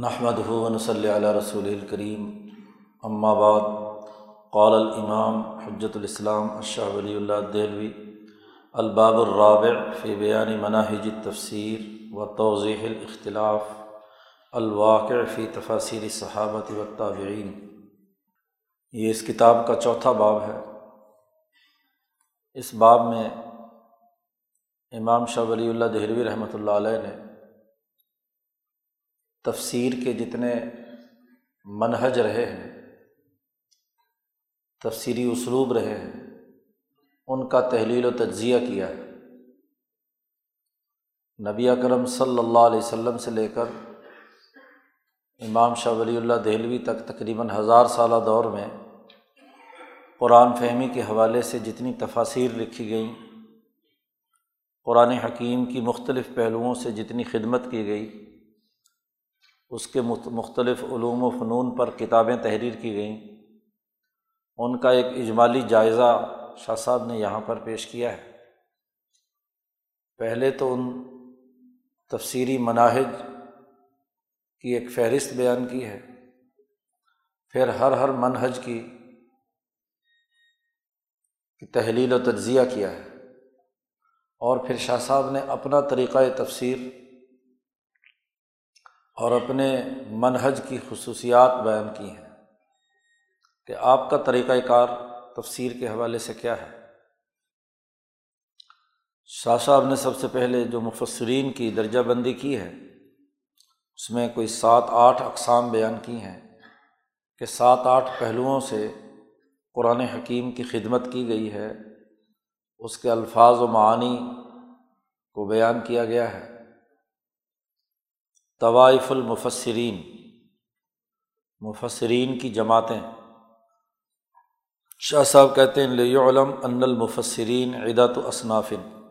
نحمد ہُون صلی علیہ رسول الکریم بعد، قال الامام حجت الاسلام اشہ ولی اللہ دہلوی، الباب الرابع فی بیان مناہج تفسیر و توضیح الاختلاف، الواقع فی تفاصیر صحابت و تابعین یہ اس کتاب کا چوتھا باب ہے۔ اس باب میں امام شاہ ولی اللہ دہلوی رحمۃ اللہ علیہ نے تفسیر کے جتنے منہج رہے ہیں، تفسیری اسلوب رہے ہیں، ان کا تحلیل و تجزیہ کیا ہے۔ نبی اکرم صلی اللہ علیہ وسلم سے لے کر امام شاہ ولی اللہ دہلوی تک تقریباً ہزار سالہ دور میں قرآن فہمی کے حوالے سے جتنی تفاصیر لکھی گئیں، قرآن حکیم کی مختلف پہلوؤں سے جتنی خدمت کی گئی اس کے مختلف علوم و فنون پر کتابیں تحریر کی گئیں۔ ان کا ایک اجمالی جائزہ شاہ صاحب نے یہاں پر پیش کیا ہے۔ پہلے تو ان تفصیلی مناہج کی ایک فہرست بیان کی ہے، پھر ہر ہر منہج کی تحلیل و تجزیہ کیا ہے۔ اور پھر شاہ صاحب نے اپنا طریقۂ تفسیر اور اپنے منہج کی خصوصیات بیان کی ہیں کہ آپ کا طریقۂ کار تفسیر کے حوالے سے کیا ہے۔ شاہ صاحب نے سب سے پہلے جو مفسرین کی درجہ بندی کی ہے، اس میں کوئی سات آٹھ اقسام بیان کی ہیں کہ سات آٹھ پہلوؤں سے قرآن حکیم کی خدمت کی گئی ہے، اس کے الفاظ و معانی کو بیان کیا گیا ہے۔ طوائف المفسرین۔ مفسرین کی جماعتیں۔ شاہ صاحب کہتے ہیں، لیعلم ان المفسرین عدت و اصنافن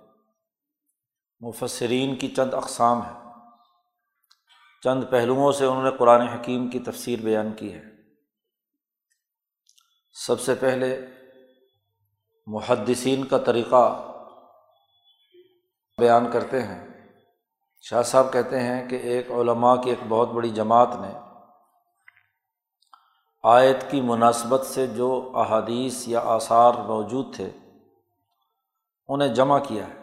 مفسرین کی چند اقسام ہیں۔ چند پہلوؤں سے انہوں نے قرآن حکیم کی تفسیر بیان کی ہے۔ سب سے پہلے، محدثین کا طریقہ بیان کرتے ہیں۔ شاہ صاحب کہتے ہیں کہ ایک علماء کی ایک بہت بڑی جماعت نے آیت کی مناسبت سے جو احادیث یا آثار موجود تھے، انہیں جمع کیا ہے۔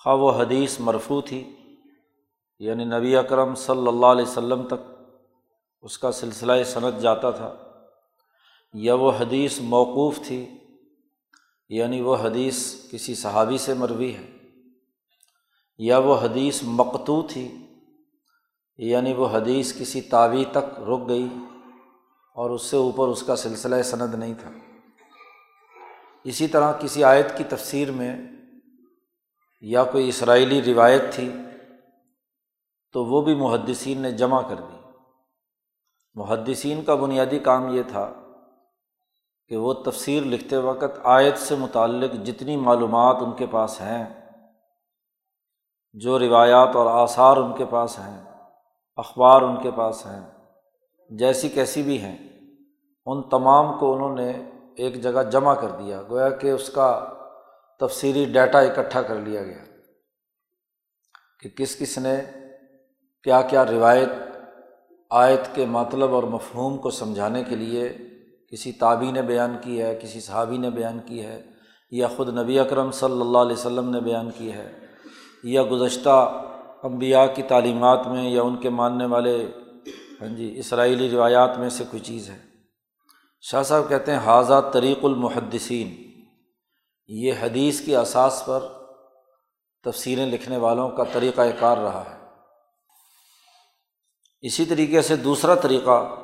خواہ وہ حدیث مرفو تھی یعنی نبی اکرم صلی اللہ علیہ وسلم تک اس کا سلسلہ صنعت جاتا تھا، یا وہ حدیث موقوف تھی یعنی وہ حدیث کسی صحابی سے مروی ہے۔ یا وہ حدیث مقتو تھی یعنی وہ حدیث کسی تعوی تک رک گئی اور اس سے اوپر اس کا سلسلہ سند نہیں تھا۔ اسی طرح کسی آیت کی تفسیر میں یا کوئی اسرائیلی روایت تھی تو وہ بھی محدثین نے جمع کر دی۔ محدثین کا بنیادی کام یہ تھا کہ وہ تفسیر لکھتے وقت آیت سے متعلق جتنی معلومات ان کے پاس ہیں جو روایات اور آثار ان کے پاس ہیں، اخبار ان کے پاس ہیں، جیسی کیسی بھی ہیں، ان تمام کو انہوں نے ایک جگہ جمع کر دیا، گویا کہ اس کا تفصیلی ڈیٹا اکٹھا کر لیا گیا کہ کس کس نے کیا کیا روایت، آیت کے مطلب اور مفہوم کو سمجھانے کے لیے کسی تابی نے بیان کی ہے، کسی صحابی نے بیان کی ہے یا خود نبی اکرم صلی اللہ علیہ وسلم نے بیان کی ہے۔ یا گزشتہ امبیا کی تعلیمات میں یا ان کے ماننے والے ہاں جی اسرائیلی روایات میں سے کوئی چیز ہے۔ شاہ صاحب کہتے ہیں حاضہ طریق المحدثین یہ حدیث کی اساس پر تفسیریں لکھنے والوں کا طریقۂ کار رہا ہے۔ اسی طریقے سے دوسرا طریقہ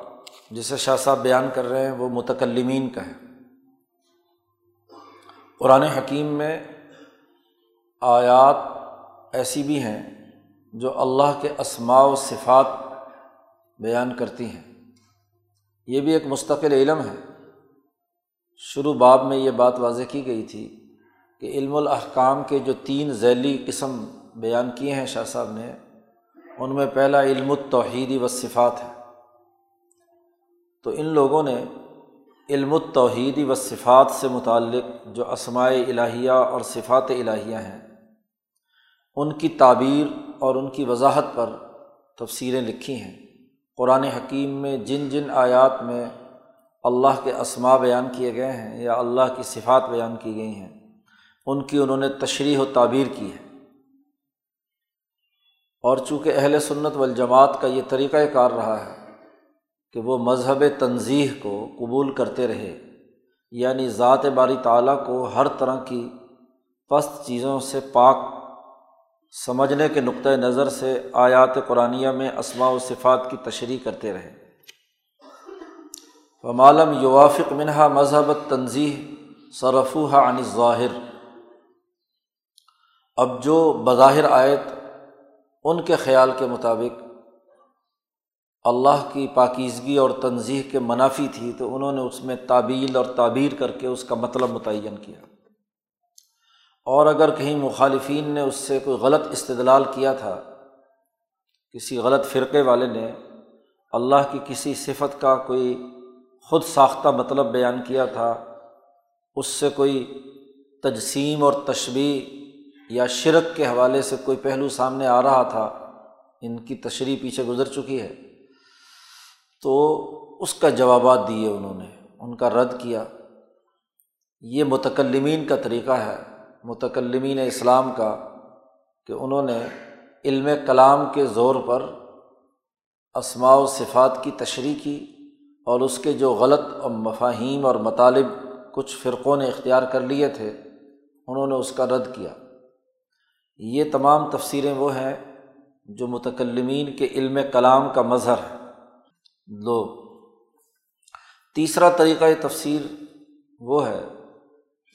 جسے شاہ صاحب بیان کر رہے ہیں، وہ متکلمین کا ہے۔ قرآن حکیم میں آیات ایسی بھی ہیں جو اللہ کے اسماع و صفات بیان کرتی ہیں۔ یہ بھی ایک مستقل علم ہے۔ شروع باب میں یہ بات واضح کی گئی تھی کہ علم الاحکام کے جو تین ذیلی قسم بیان کیے ہیں شاہ صاحب نے، ان میں پہلا علم التوحیدی و صفات ہے۔ تو ان لوگوں نے علم التوحیدی و صفات سے متعلق جو اسماعی الہیہ اور صفات الہیہ ہیں ان کی تعبیر اور ان کی وضاحت پر تفصیلیں لکھی ہیں۔ قرآن حکیم میں جن جن آیات میں اللہ کے اسما بیان کیے گئے ہیں یا اللہ کی صفات بیان کی گئی ہیں، ان کی انہوں نے تشریح و تعبیر کی ہے۔ اور چونکہ اہل سنت والجماعت کا یہ طریقۂ کار رہا ہے کہ وہ مذہب تنظیح کو قبول کرتے رہے یعنی ذات باری تعالیٰ کو ہر طرح کی پست چیزوں سے پاک سمجھنے کے نقطۂ نظر سے آیات قرآن میں اسماء و صفات کی تشریح کرتے رہے۔ ومالم یوافق منہا مذہب تنظیح صرفوہ عن ظاہر اب جو بظاہر آیت ان کے خیال کے مطابق اللہ کی پاکیزگی اور تنظیح کے منافی تھی تو انہوں نے اس میں تعبیل اور تعبیر کر کے اس کا مطلب متعین کیا۔ اور اگر کہیں مخالفین نے اس سے کوئی غلط استدلال کیا تھا، کسی غلط فرقے والے نے اللہ کی کسی صفت کا کوئی خود ساختہ مطلب بیان کیا تھا، اس سے کوئی تجسیم اور تشبیح یا شرک کے حوالے سے کوئی پہلو سامنے آ رہا تھا، ان کی تشریح پیچھے گزر چکی ہے۔ تو اس کا جوابات دیے انہوں نے، ان کا رد کیا۔ یہ متکلمین کا طریقہ ہے۔ متکلمین اسلام کا کہ انہوں نے علم کلام کے زور پر اسماع و صفات کی تشریح کی اور اس کے جو غلط اور مفاہیم اور مطالب کچھ فرقوں نے اختیار کر لیے تھے، انہوں نے اس کا رد کیا۔ یہ تمام تفسیریں وہ ہیں جو متکلمین کے علم کلام کا مظہر ہے دو تیسرا طریقۂ تفسیر وہ ہے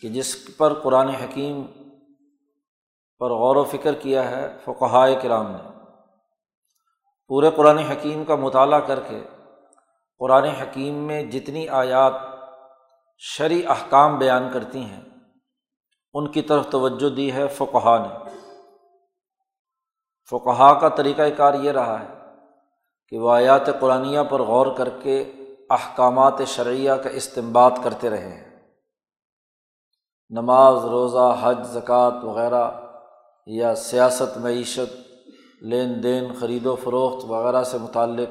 کہ جس پر قرآن حکیم پر غور و فکر کیا ہے، فقہائے کرام نے۔ پورے قرآن حکیم کا مطالعہ کر کے، قرآن حکیم میں جتنی آیات شرع احکام بیان کرتی ہیں، ان کی طرف توجہ دی ہے فقہ نے۔ فقہ کا طریقۂ کار یہ رہا ہے کہ وہ آیات قرآن پر غور کر کے احکامات شرعیہ کا استعمال کرتے رہے ہیں۔ نماز، روزہ، حج، زکوٰۃ وغیرہ یا سیاست، معیشت، لین دین، خرید و فروخت وغیرہ سے متعلق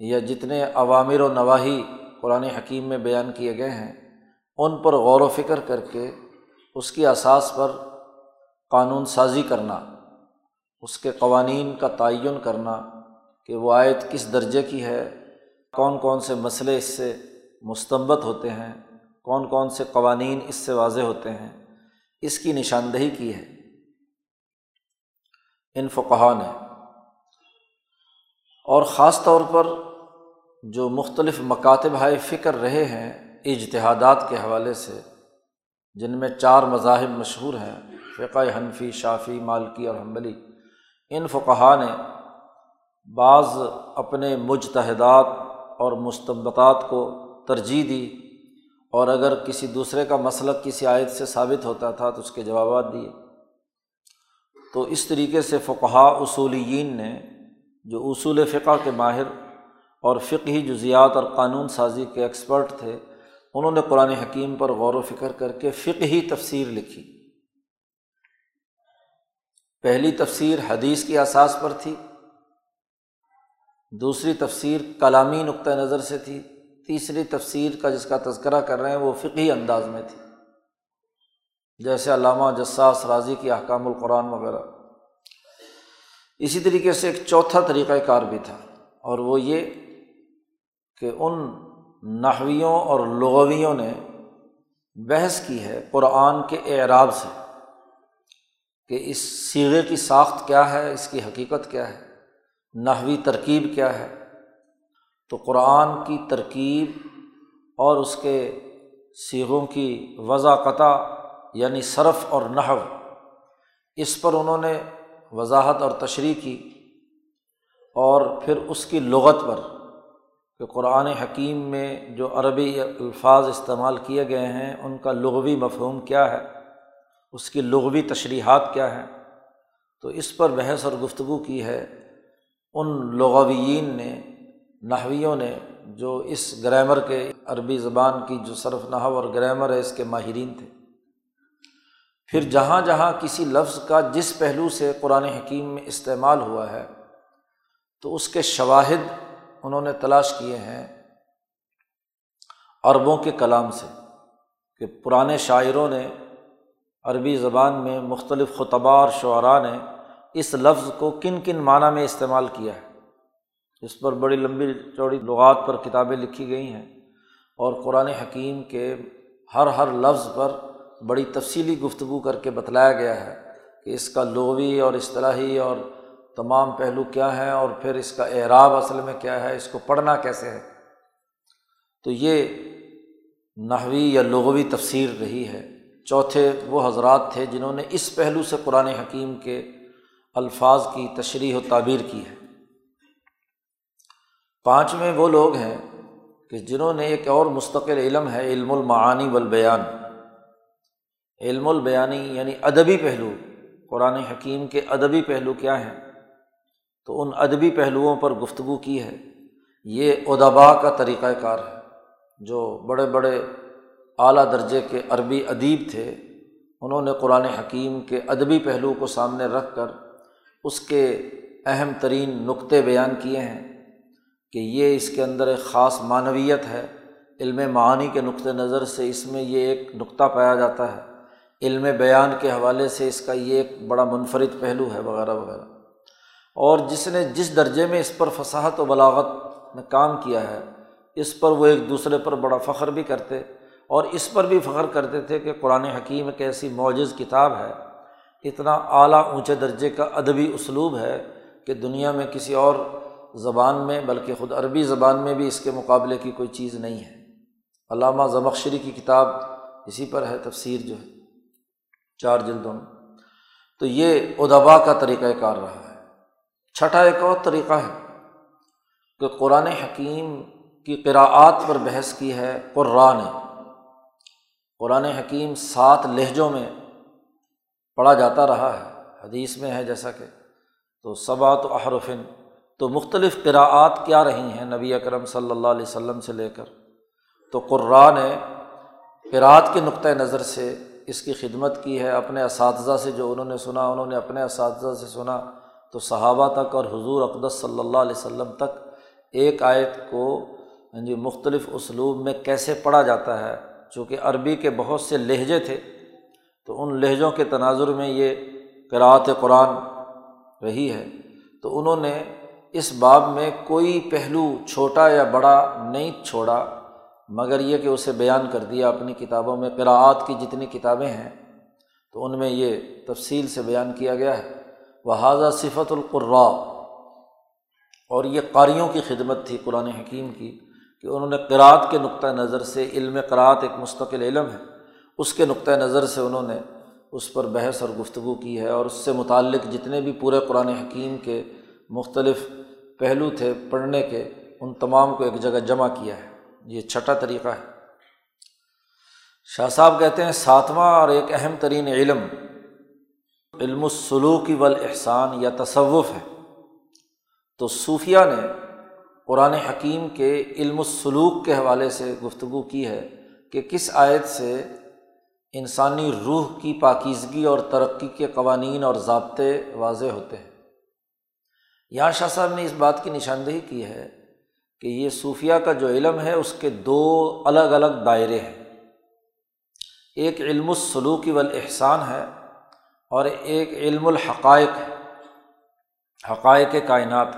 یا جتنے عوامر و نواحی قرآن حکیم میں بیان کیے گئے ہیں، ان پر غور و فکر کر کے اس کی اساس پر قانون سازی کرنا، اس کے قوانین کا تعین کرنا کہ وہ آیت کس درجے کی ہے، کون کون سے مسئلے اس سے مستمت ہوتے ہیں کون کون سے قوانین اس سے واضح ہوتے ہیں، اس کی نشاندہی کی ہے۔ ان فقہ نے۔ اور خاص طور پر جو مختلف مکاتب ہائے فکر رہے ہیں اجتہادات کے حوالے سے، جن میں چار مذاہب مشہور ہیں، فقہ حنفی شافی مالکی اور حمبلی ان فقہ نے بعض اپنے مجتہدات اور مستبطات کو ترجیح دی اور اگر کسی دوسرے کا مسلک کسی عائد سے ثابت ہوتا تھا تو اس کے جوابات دیے۔ تو اس طریقے سے فقہ اصولین نے جو اصول فقہ کے ماہر اور فقہی جزیات اور قانون سازی کے ایکسپرٹ تھے، انہوں نے قرآن حکیم پر غور و فکر کر کے فقہی تفسیر لکھی۔ پہلی تفسیر حدیث کی اساس پر تھی، دوسری تفسیر کلامی نقطۂ نظر سے تھی۔ تیسری تفسیر کا جس کا تذکرہ کر رہے ہیں وہ فقی انداز میں تھی۔ جیسے علامہ جساس راضی کی احکام القرآن وغیرہ۔ اسی طریقے سے ایک چوتھا طریقۂ کار بھی تھا۔ اور وہ یہ کہ ان نحویوں اور لغویوں نے بحث کی ہے قرآن کے اعراب سے کہ اس سیغے کی ساخت کیا ہے، اس کی حقیقت کیا ہے، نحوی ترکیب کیا ہے۔ تو قرآن کی ترکیب اور اس کے سیغوں کی وضاقتہ یعنی صرف اور نحو، اس پر انہوں نے وضاحت اور تشریح کی اور پھر اس کی لغت پر، کہ قرآن حکیم میں جو عربی الفاظ استعمال کیے گئے ہیں، ان کا لغوی مفہوم کیا ہے؟ اس کی لغوی تشریحات کیا ہیں؟ تو اس پر بحث اور گفتگو کی ہے۔ ان لغویین نے نحویوں نے جو اس گرامر کے عربی زبان کی جو صرف نحو اور گرامر ہے، اس کے ماہرین تھے۔ پھر جہاں جہاں کسی لفظ کا جس پہلو سے قرآن حکیم میں استعمال ہوا ہے، تو اس کے شواہد انہوں نے تلاش کیے ہیں عربوں کے کلام سے کہ پرانے شاعروں نے عربی زبان میں مختلف خطبہ اور شعراء نے اس لفظ کو کن کن معنیٰ میں استعمال کیا ہے۔ اس پر بڑی لمبی چوڑی لغات پر کتابیں لکھی گئی ہیں اور قرآن حکیم کے ہر ہر لفظ پر بڑی تفصیلی گفتگو کر کے بتلایا گیا ہے کہ اس کا لغوی اور اصطلاحی اور تمام پہلو کیا ہیں اور پھر اس کا اعراب اصل میں کیا ہے، اس کو پڑھنا کیسے ہے۔ تو یہ نحوی یا لغوی تفسیر رہی ہے۔ چوتھے وہ حضرات تھے جنہوں نے اس پہلو سے قرآن حکیم کے الفاظ کی تشریح و تعبیر کی ہے۔ پانچویں وہ لوگ ہیں کہ جنہوں نے ایک اور مستقل علم ہے، علم المعانی والبیان۔ علم البیانی یعنی ادبی پہلو۔ قرآن حکیم کے ادبی پہلو کیا ہیں؟ تو ان ادبی پہلوؤں پر گفتگو کی ہے۔ یہ ادبا کا طریقۂ کار ہے۔ جو بڑے بڑے اعلیٰ درجے کے عربی ادیب تھے، انہوں نے قرآن حکیم کے ادبی پہلو کو سامنے رکھ کر اس کے اہم ترین نقطے بیان کیے ہیں۔ کہ یہ اس کے اندر ایک خاص معنویت ہے۔ علم معانی کے نقطۂ نظر سے اس میں یہ ایک نقطہ پایا جاتا ہے۔ علم بیان کے حوالے سے اس کا یہ ایک بڑا منفرد پہلو ہے وغیرہ وغیرہ۔ اور جس نے جس درجے میں اس پر فصاحت و بلاغت میں کام کیا ہے، اس پر وہ ایک دوسرے پر بڑا فخر بھی کرتے اور اس پر بھی فخر کرتے تھے کہ قرآن حکیم ایک ایسی معجز کتاب ہے، اتنا اعلیٰ اونچے درجے کا ادبی اسلوب ہے کہ دنیا میں کسی اور زبان میں، بلکہ خود عربی زبان میں بھی اس کے مقابلے کی کوئی چیز نہیں ہے۔ علامہ زمخشری کی کتاب اسی پر ہے، تفسیر جو ہے، چار جلدوں میں۔ تو یہ ادبا کا طریقۂ کار رہا ہے۔ چھٹا ایک اور طریقہ ہے کہ قرآن حکیم کی قراعات پر بحث کی ہے قرآن۔ نے قرآن حکیم سات لہجوں میں پڑھا جاتا رہا ہے۔ حدیث میں ہے جیسا کہ تو صبات و احرفن تو مختلف قراعات کیا رہی ہیں نبی اکرم صلی اللہ علیہ وسلم سے لے کر؟ تو قرآن نے قرأت کے نقطۂ نظر سے اس کی خدمت کی ہے، اپنے اساتذہ سے جو انہوں نے سنا، انہوں نے اپنے اساتذہ سے سنا۔ تو صحابہ تک اور حضور اقدس صلی اللہ علیہ وسلم تک ایک آیت کو ہاں جی مختلف اسلوب میں کیسے پڑھا جاتا ہے؟ چونکہ عربی کے بہت سے لہجے تھے، تو ان لہجوں کے تناظر میں یہ قرأت قرآن رہی ہے۔ تو انہوں نے اس باب میں کوئی پہلو چھوٹا یا بڑا نہیں چھوڑا، مگر یہ کہ اسے بیان کر دیا اپنی کتابوں میں قراعات کی جتنی کتابیں ہیں، تو ان میں یہ تفصیل سے بیان کیا گیا ہے۔ وہ حاضہ صفت القرا اور یہ قاریوں کی خدمت تھی قرآن حکیم کی کہ انہوں نے قرأت کے نقطۂ نظر سے علم قرأت ایک مستقل علم ہے۔ اس کے نقطۂ نظر سے انہوں نے اس پر بحث اور گفتگو کی ہے، اور اس سے متعلق جتنے بھی پورے قرآن حکیم کے مختلف پہلو تھے پڑھنے کے، ان تمام کو ایک جگہ جمع کیا ہے۔ یہ چھٹا طریقہ ہے۔ شاہ صاحب کہتے ہیں، ساتواں اور ایک اہم ترین علم علم السلوکی والاحسان یا تصوف ہے۔ تو صوفیہ نے قرآن حکیم کے علم السلوک کے حوالے سے گفتگو کی ہے کہ کس آیت سے انسانی روح کی پاکیزگی اور ترقی کے قوانین اور ضابطے واضح ہوتے ہیں۔ یہاں شاہ صاحب نے اس بات کی نشاندہی کی ہے کہ یہ صوفیہ کا جو علم ہے، اس کے دو الگ الگ دائرے ہیں۔ ایک علم السلوکی والاحسان ہے اور ایک علم الحقائق حقائق کائنات۔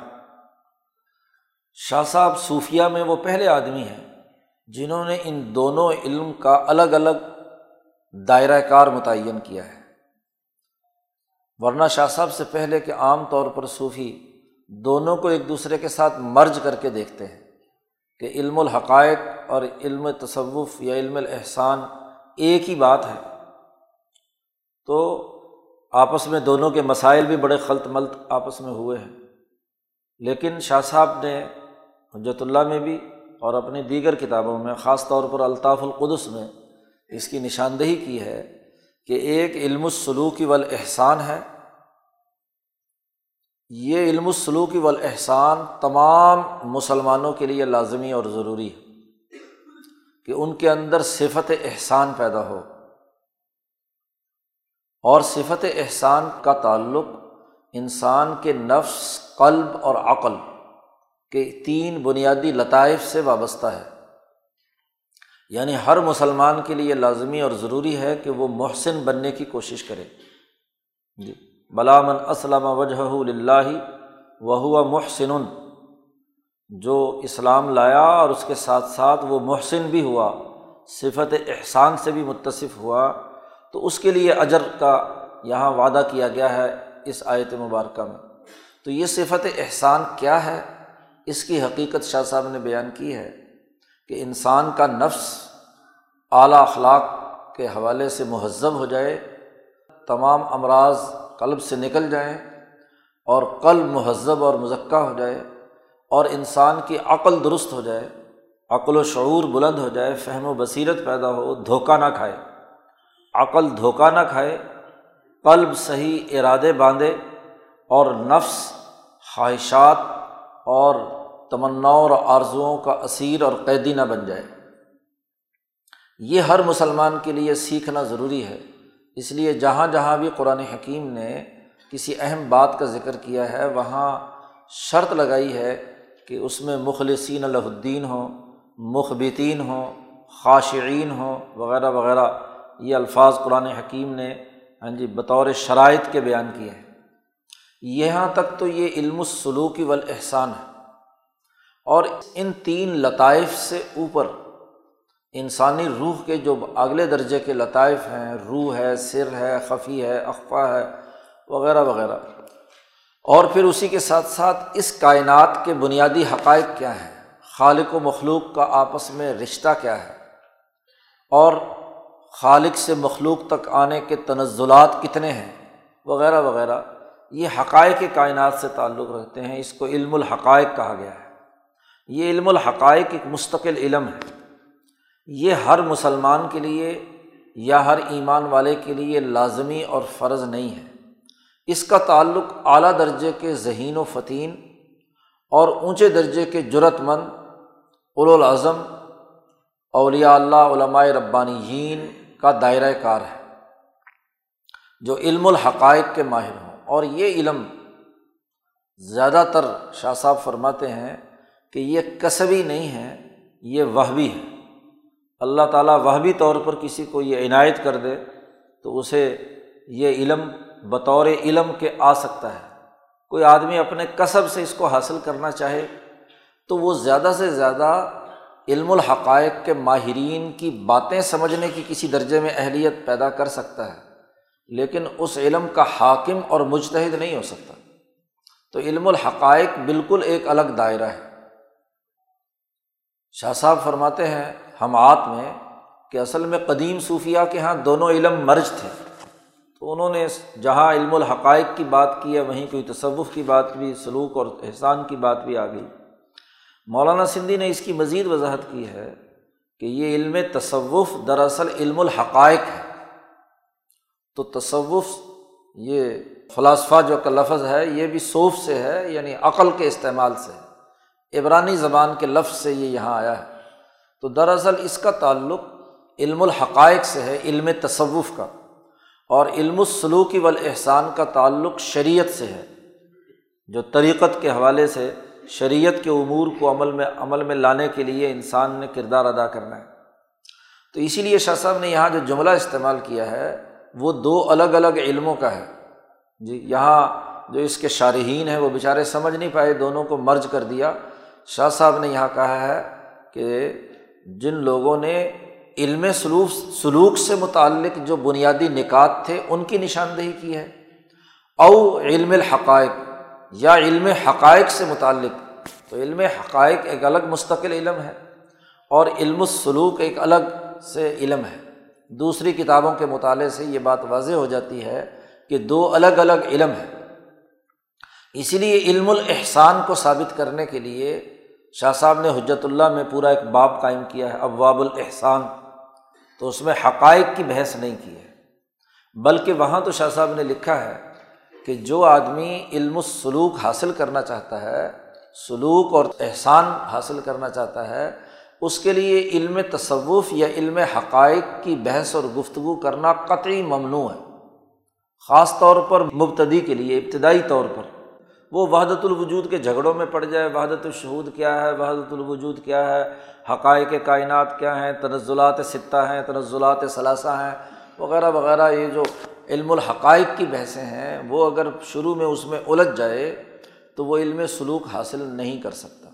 شاہ صاحب صوفیہ میں وہ پہلے آدمی ہیں جنہوں نے ان دونوں علم کا الگ الگ دائرۂ کار متعین کیا ہے۔ ورنہ شاہ صاحب سے پہلے کہ عام طور پر صوفی دونوں کو ایک دوسرے کے ساتھ مرج کر کے دیکھتے ہیں کہ علم الحقائق اور علم تصوف یا علم الاحسان ایک ہی بات ہے۔ تو آپس میں دونوں کے مسائل بھی بڑے خلط ملط آپس میں ہوئے ہیں۔ لیکن شاہ صاحب نے حجت اللہ میں بھی اور اپنی دیگر کتابوں میں، خاص طور پر الطاف القدس میں، اس کی نشاندہی کی ہے کہ ایک علم السلوکی والاحسان ہے۔ یہ علم السلوکی والاحسان تمام مسلمانوں کے لیے لازمی اور ضروری ہے کہ ان کے اندر صفت احسان پیدا ہو اور صفت احسان کا تعلق انسان کے نفس، قلب اور عقل کہ تین بنیادی لطائف سے وابستہ ہے۔ یعنی ہر مسلمان کے لیے لازمی اور ضروری ہے کہ وہ محسن بننے کی کوشش کرے۔ جی۔ بلامن اسلم وجہ اللہ وہ محسن، جو اسلام لایا اور اس کے ساتھ ساتھ وہ محسن بھی ہوا، صفت احسان سے بھی متصف ہوا، تو اس کے لیے اجر کا یہاں وعدہ کیا گیا ہے اس آیت مبارکہ میں۔ تو یہ صفت احسان کیا ہے؟ اس کی حقیقت شاہ صاحب نے بیان کی ہے کہ انسان کا نفس اعلیٰ اخلاق کے حوالے سے مہذب ہو جائے، تمام امراض قلب سے نکل جائیں اور قلب مہذب اور مذکہ ہو جائے اور انسان کی عقل درست ہو جائے، عقل و شعور بلند ہو جائے، فہم و بصیرت پیدا ہو، دھوکہ نہ کھائے۔ عقل دھوکہ نہ کھائے، قلب صحیح ارادے باندھے اور نفس خواہشات اور تمنا اور آرزوؤں کا اسیر اور قیدی نہ بن جائے۔ یہ ہر مسلمان کے لیے سیکھنا ضروری ہے۔ اس لیے جہاں جہاں بھی قرآن حکیم نے کسی اہم بات کا ذکر کیا ہے، وہاں شرط لگائی ہے کہ اس میں مخلصین الدین ہوں، مخبتین ہوں، خاشعین ہوں، وغیرہ وغیرہ۔ یہ الفاظ قرآن حکیم نے ہاں جی بطور شرائط کے بیان کیے ہیں۔ یہاں تک تو یہ علم السلوکی والاحسان ہے۔ اور ان تین لطائف سے اوپر انسانی روح کے جو اگلے درجے کے لطائف ہیں، روح ہے، سر ہے، خفی ہے اقفا ہے، وغیرہ وغیرہ۔ اور پھر اسی کے ساتھ ساتھ اس کائنات کے بنیادی حقائق کیا ہیں؟ خالق و مخلوق کا آپس میں رشتہ کیا ہے؟ اور خالق سے مخلوق تک آنے کے تنزلات کتنے ہیں؟ وغیرہ وغیرہ۔ یہ حقائق کائنات سے تعلق رکھتے ہیں، اس کو علم الحقائق کہا گیا ہے۔ یہ علم الحقائق ایک مستقل علم ہے۔ یہ ہر مسلمان کے لیے یا ہر ایمان والے کے لیے لازمی اور فرض نہیں ہے۔ اس کا تعلق اعلیٰ درجے کے ذہین و فتین اور اونچے درجے کے جرت مند الاظم اولیاء اللہ علمائے ربانی کا دائرۂ کار ہے، جو علم الحقائق کے ماہر ہوں۔ اور یہ علم زیادہ تر شاہ صاحب فرماتے ہیں کہ یہ کسبی نہیں ہے، یہ وہ بھی ہے۔ اللہ تعالیٰ وہ بھی طور پر کسی کو یہ عنایت کر دے تو اسے یہ علم بطور علم کے آ سکتا ہے۔ کوئی آدمی اپنے کسب سے اس کو حاصل کرنا چاہے تو وہ زیادہ سے زیادہ علم الحقائق کے ماہرین کی باتیں سمجھنے کی کسی درجے میں اہلیت پیدا کر سکتا ہے، لیکن اس علم کا حاکم اور مجتہد نہیں ہو سکتا۔ تو علم الحقائق بالکل ایک الگ دائرہ ہے۔ شاہ صاحب فرماتے ہیں ہم آت میں کہ اصل میں قدیم صوفیہ کے یہاں دونوں علم مرج تھے۔ تو انہوں نے جہاں علم الحقائق کی بات کی ہے، وہیں کوئی تصوف کی بات بھی، سلوک اور احسان کی بات بھی آ گئی۔ مولانا سندھی نے اس کی مزید وضاحت کی ہے کہ یہ علم تصوف دراصل علم الحقائق ہے۔ تو تصوف یہ فلاسفہ جو کا لفظ ہے، یہ بھی صوف سے ہے یعنی عقل کے استعمال سے۔ عبرانی زبان کے لفظ سے یہ یہاں آیا ہے۔ تو دراصل اس کا تعلق علم الحقائق سے ہے، علم تصوف کا، اور علم السلوکی والاحسان کا تعلق شریعت سے ہے۔ جو طریقت کے حوالے سے شریعت کے امور کو عمل میں عمل میں لانے کے لیے انسان نے کردار ادا کرنا ہے۔ تو اسی لیے شاہ صاحب نے یہاں جو جملہ استعمال کیا ہے، وہ دو الگ الگ علموں کا ہے۔ جی یہاں جو اس کے شارحین ہیں، وہ بیچارے سمجھ نہیں پائے، دونوں کو مرج کر دیا۔ شاہ صاحب نے یہاں کہا ہے کہ جن لوگوں نے علم سلوک سلوک سے متعلق جو بنیادی نکات تھے، ان کی نشاندہی کی ہے۔ او علم الحقائق، یا علم حقائق سے متعلق۔ تو علم حقائق ایک الگ مستقل علم ہے، اور علم السلوک ایک الگ سے علم ہے۔ دوسری کتابوں کے مطالعے سے یہ بات واضح ہو جاتی ہے کہ دو الگ الگ علم ہیں۔ اسی لیے علم الاحسان کو ثابت کرنے کے لیے شاہ صاحب نے حجرت اللہ میں پورا ایک باب قائم کیا ہے، ابواب الاحسان۔ تو اس میں حقائق کی بحث نہیں کی ہے۔ بلکہ وہاں تو شاہ صاحب نے لکھا ہے کہ جو آدمی علم السلوک حاصل کرنا چاہتا ہے، سلوک اور احسان حاصل کرنا چاہتا ہے، اس کے لیے علم تصوف یا علم حقائق کی بحث اور گفتگو کرنا قطعی ممنوع ہے۔ خاص طور پر مبتدی کے لیے، ابتدائی طور پر۔ وہ وحدت الوجود کے جھگڑوں میں پڑ جائے، وحدت الشہود کیا ہے، وحدت الوجود کیا ہے، حقائق کائنات کیا ہیں، تنزلات ستہ ہیں، تنزلات ثلاثہ ہیں، وغیرہ وغیرہ، یہ جو علم الحقائق کی بحثیں ہیں، وہ اگر شروع میں اس میں الجھ جائے تو وہ علم سلوک حاصل نہیں کر سکتا۔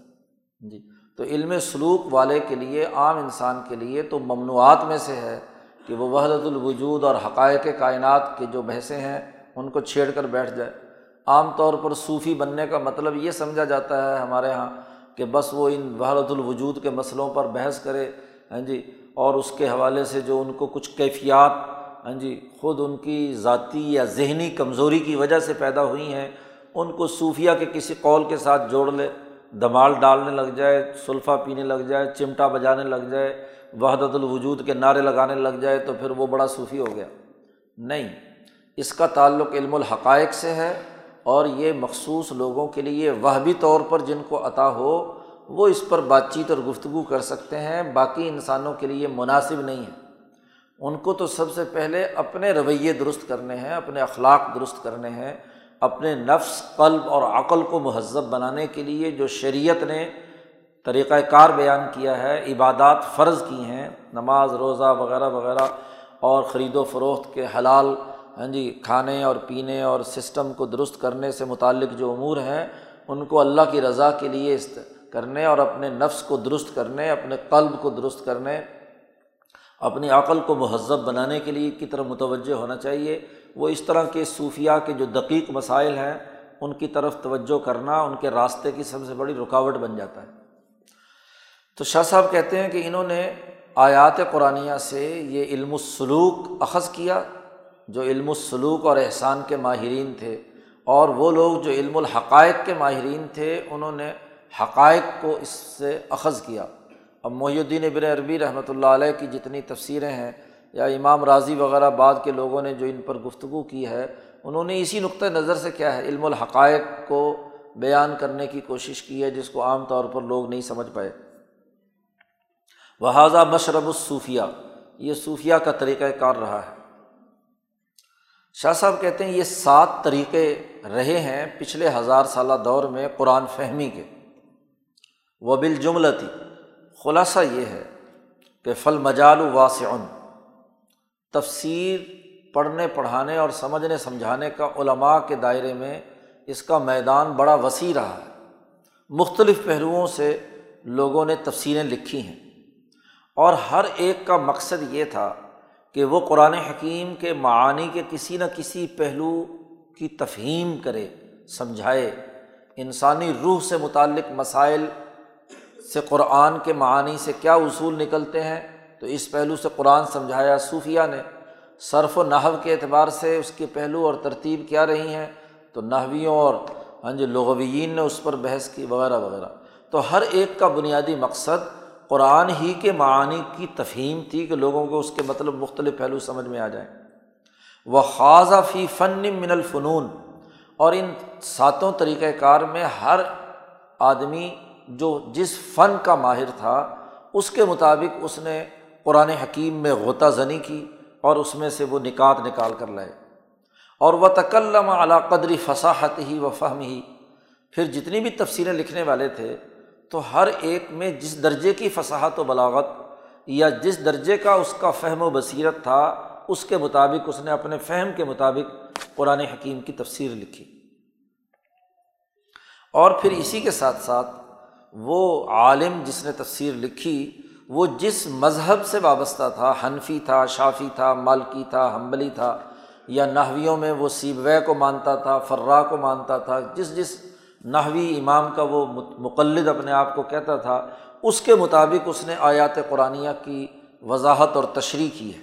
جی تو علم سلوک والے کے لیے، عام انسان کے لیے تو ممنوعات میں سے ہے کہ وہ وحدت الوجود اور حقائق کائنات کے جو بحثیں ہیں، ان کو چھیڑ کر بیٹھ جائے۔ عام طور پر صوفی بننے کا مطلب یہ سمجھا جاتا ہے ہمارے یہاں کہ بس وہ ان وحدت الوجود کے مسئلوں پر بحث کرے ہاں جی اور اس کے حوالے سے جو ان کو کچھ کیفیات ہاں جی خود ان کی ذاتی یا ذہنی کمزوری کی وجہ سے پیدا ہوئی ہیں، ان کو صوفیہ کے کسی قول کے ساتھ جوڑ لے، دمال ڈالنے لگ جائے سلفا پینے لگ جائے، چمٹا بجانے لگ جائے، وحدت الوجود کے نعرے لگانے لگ جائے، تو پھر وہ بڑا صوفی ہو گیا۔ نہیں، اس کا تعلق علم الحقائق سے ہے اور یہ مخصوص لوگوں کے لیے وہ بھی طور پر جن کو عطا ہو، وہ اس پر بات چیت اور گفتگو کر سکتے ہیں، باقی انسانوں کے لیے مناسب نہیں ہے۔ ان کو تو سب سے پہلے اپنے رویے درست کرنے ہیں، اپنے اخلاق درست کرنے ہیں، اپنے نفس، قلب اور عقل کو مہذب بنانے کے لیے جو شریعت نے طریقۂ کار بیان کیا ہے، عبادات فرض کی ہیں، نماز، روزہ وغیرہ وغیرہ اور خرید و فروخت کے حلال ہاں جی کھانے اور پینے اور سسٹم کو درست کرنے سے متعلق جو امور ہیں، ان کو اللہ کی رضا کے لیے کرنے اور اپنے نفس کو درست کرنے، اپنے قلب کو درست کرنے، اپنی عقل کو مہذب بنانے کے لیے کی طرف متوجہ ہونا چاہیے۔ وہ اس طرح کے صوفیہ کے جو دقیق مسائل ہیں، ان کی طرف توجہ کرنا، ان کے راستے کی سب سے بڑی رکاوٹ بن جاتا ہے۔ تو شاہ صاحب کہتے ہیں کہ انہوں نے آیات قرآن سے یہ علم السلوک اخذ کیا جو علم السلوک اور احسان کے ماہرین تھے اور وہ لوگ جو علم الحقائق کے ماہرین تھے، انہوں نے حقائق کو اس سے اخذ کیا۔ اب محی الدین ابن عربی رحمۃ اللہ علیہ کی جتنی تفسیریں ہیں یا امام راضی وغیرہ بعد کے لوگوں نے جو ان پر گفتگو کی ہے، انہوں نے اسی نقطۂ نظر سے کیا ہے، علم الحقائق کو بیان کرنے کی کوشش کی ہے جس کو عام طور پر لوگ نہیں سمجھ پائے۔ لہٰذا مشرب الصوفیہ یہ صوفیہ کا طریقۂ کار رہا ہے۔ شاہ صاحب کہتے ہیں یہ سات طریقے رہے ہیں پچھلے ہزار سالہ دور میں قرآن فہمی کے۔ وبل جملتی خلاصہ یہ ہے کہ فل مجال واسعن، تفسیر پڑھنے پڑھانے اور سمجھنے سمجھانے کا علماء کے دائرے میں اس کا میدان بڑا وسیع رہا ہے۔ مختلف پہلوؤں سے لوگوں نے تفسیریں لکھی ہیں۔ اور ہر ایک کا مقصد یہ تھا کہ وہ قرآن حکیم کے معانی کے کسی نہ کسی پہلو کی تفہیم کرے، سمجھائے۔ انسانی روح سے متعلق مسائل سے قرآن کے معانی سے کیا اصول نکلتے ہیں؟ تو اس پہلو سے قرآن سمجھایا صوفیہ نے۔ صرف و نحو کے اعتبار سے اس کے پہلو اور ترتیب کیا رہی ہیں؟ تو نحویوں اور ہاں جی لغویین نے اس پر بحث کی، وغیرہ وغیرہ۔ تو ہر ایک کا بنیادی مقصد قرآن ہی کے معانی کی تفہیم تھی کہ لوگوں کو اس کے مطلب مختلف پہلو سمجھ میں آ جائیں۔ وہ خاصہ فی فن من الفنون۔ اور ان ساتوں طریقۂ کار میں ہر آدمی جو جس فن کا ماہر تھا، اس کے مطابق اس نے قرآن حکیم میں غوطہ زنی کی اور اس میں سے وہ نکات نکال کر لائے۔ اور وہ تکلم علا قدری فصاحت ہی و فہم ہی پھر جتنی بھی تفصیلیں لکھنے والے تھے تو ہر ایک میں جس درجے کی فصاحت و بلاغت یا جس درجے کا اس کا فہم و بصیرت تھا، اس کے مطابق، اس نے اپنے فہم کے مطابق قرآن حکیم کی تفسیر لکھی۔ اور پھر اسی کے ساتھ ساتھ وہ عالم جس نے تفسیر لکھی، وہ جس مذہب سے وابستہ تھا، حنفی تھا، شافی تھا، مالکی تھا حمبلی تھا، یا نحویوں میں وہ سیبوے کو مانتا تھا فرا کو مانتا تھا، جس جس نحوی امام کا وہ مقلد اپنے آپ کو کہتا تھا، اس کے مطابق اس نے آیات قرآن کی وضاحت اور تشریح کی ہے۔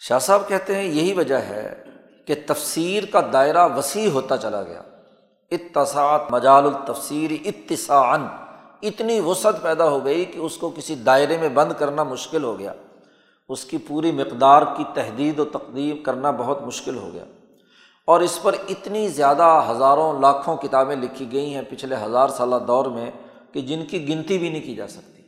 شاہ صاحب کہتے ہیں، یہی وجہ ہے کہ تفسیر کا دائرہ وسیع ہوتا چلا گیا۔ اتساعت مجال التفسیر اتساً اتنی وسعت پیدا ہو گئی کہ اس کو کسی دائرے میں بند کرنا مشکل ہو گیا۔ اس کی پوری مقدار کی تحدید و تقدیم کرنا بہت مشکل ہو گیا۔ اور اس پر اتنی زیادہ ہزاروں لاکھوں کتابیں لکھی گئی ہیں پچھلے ہزار سالہ دور میں کہ جن کی گنتی بھی نہیں کی جا سکتی۔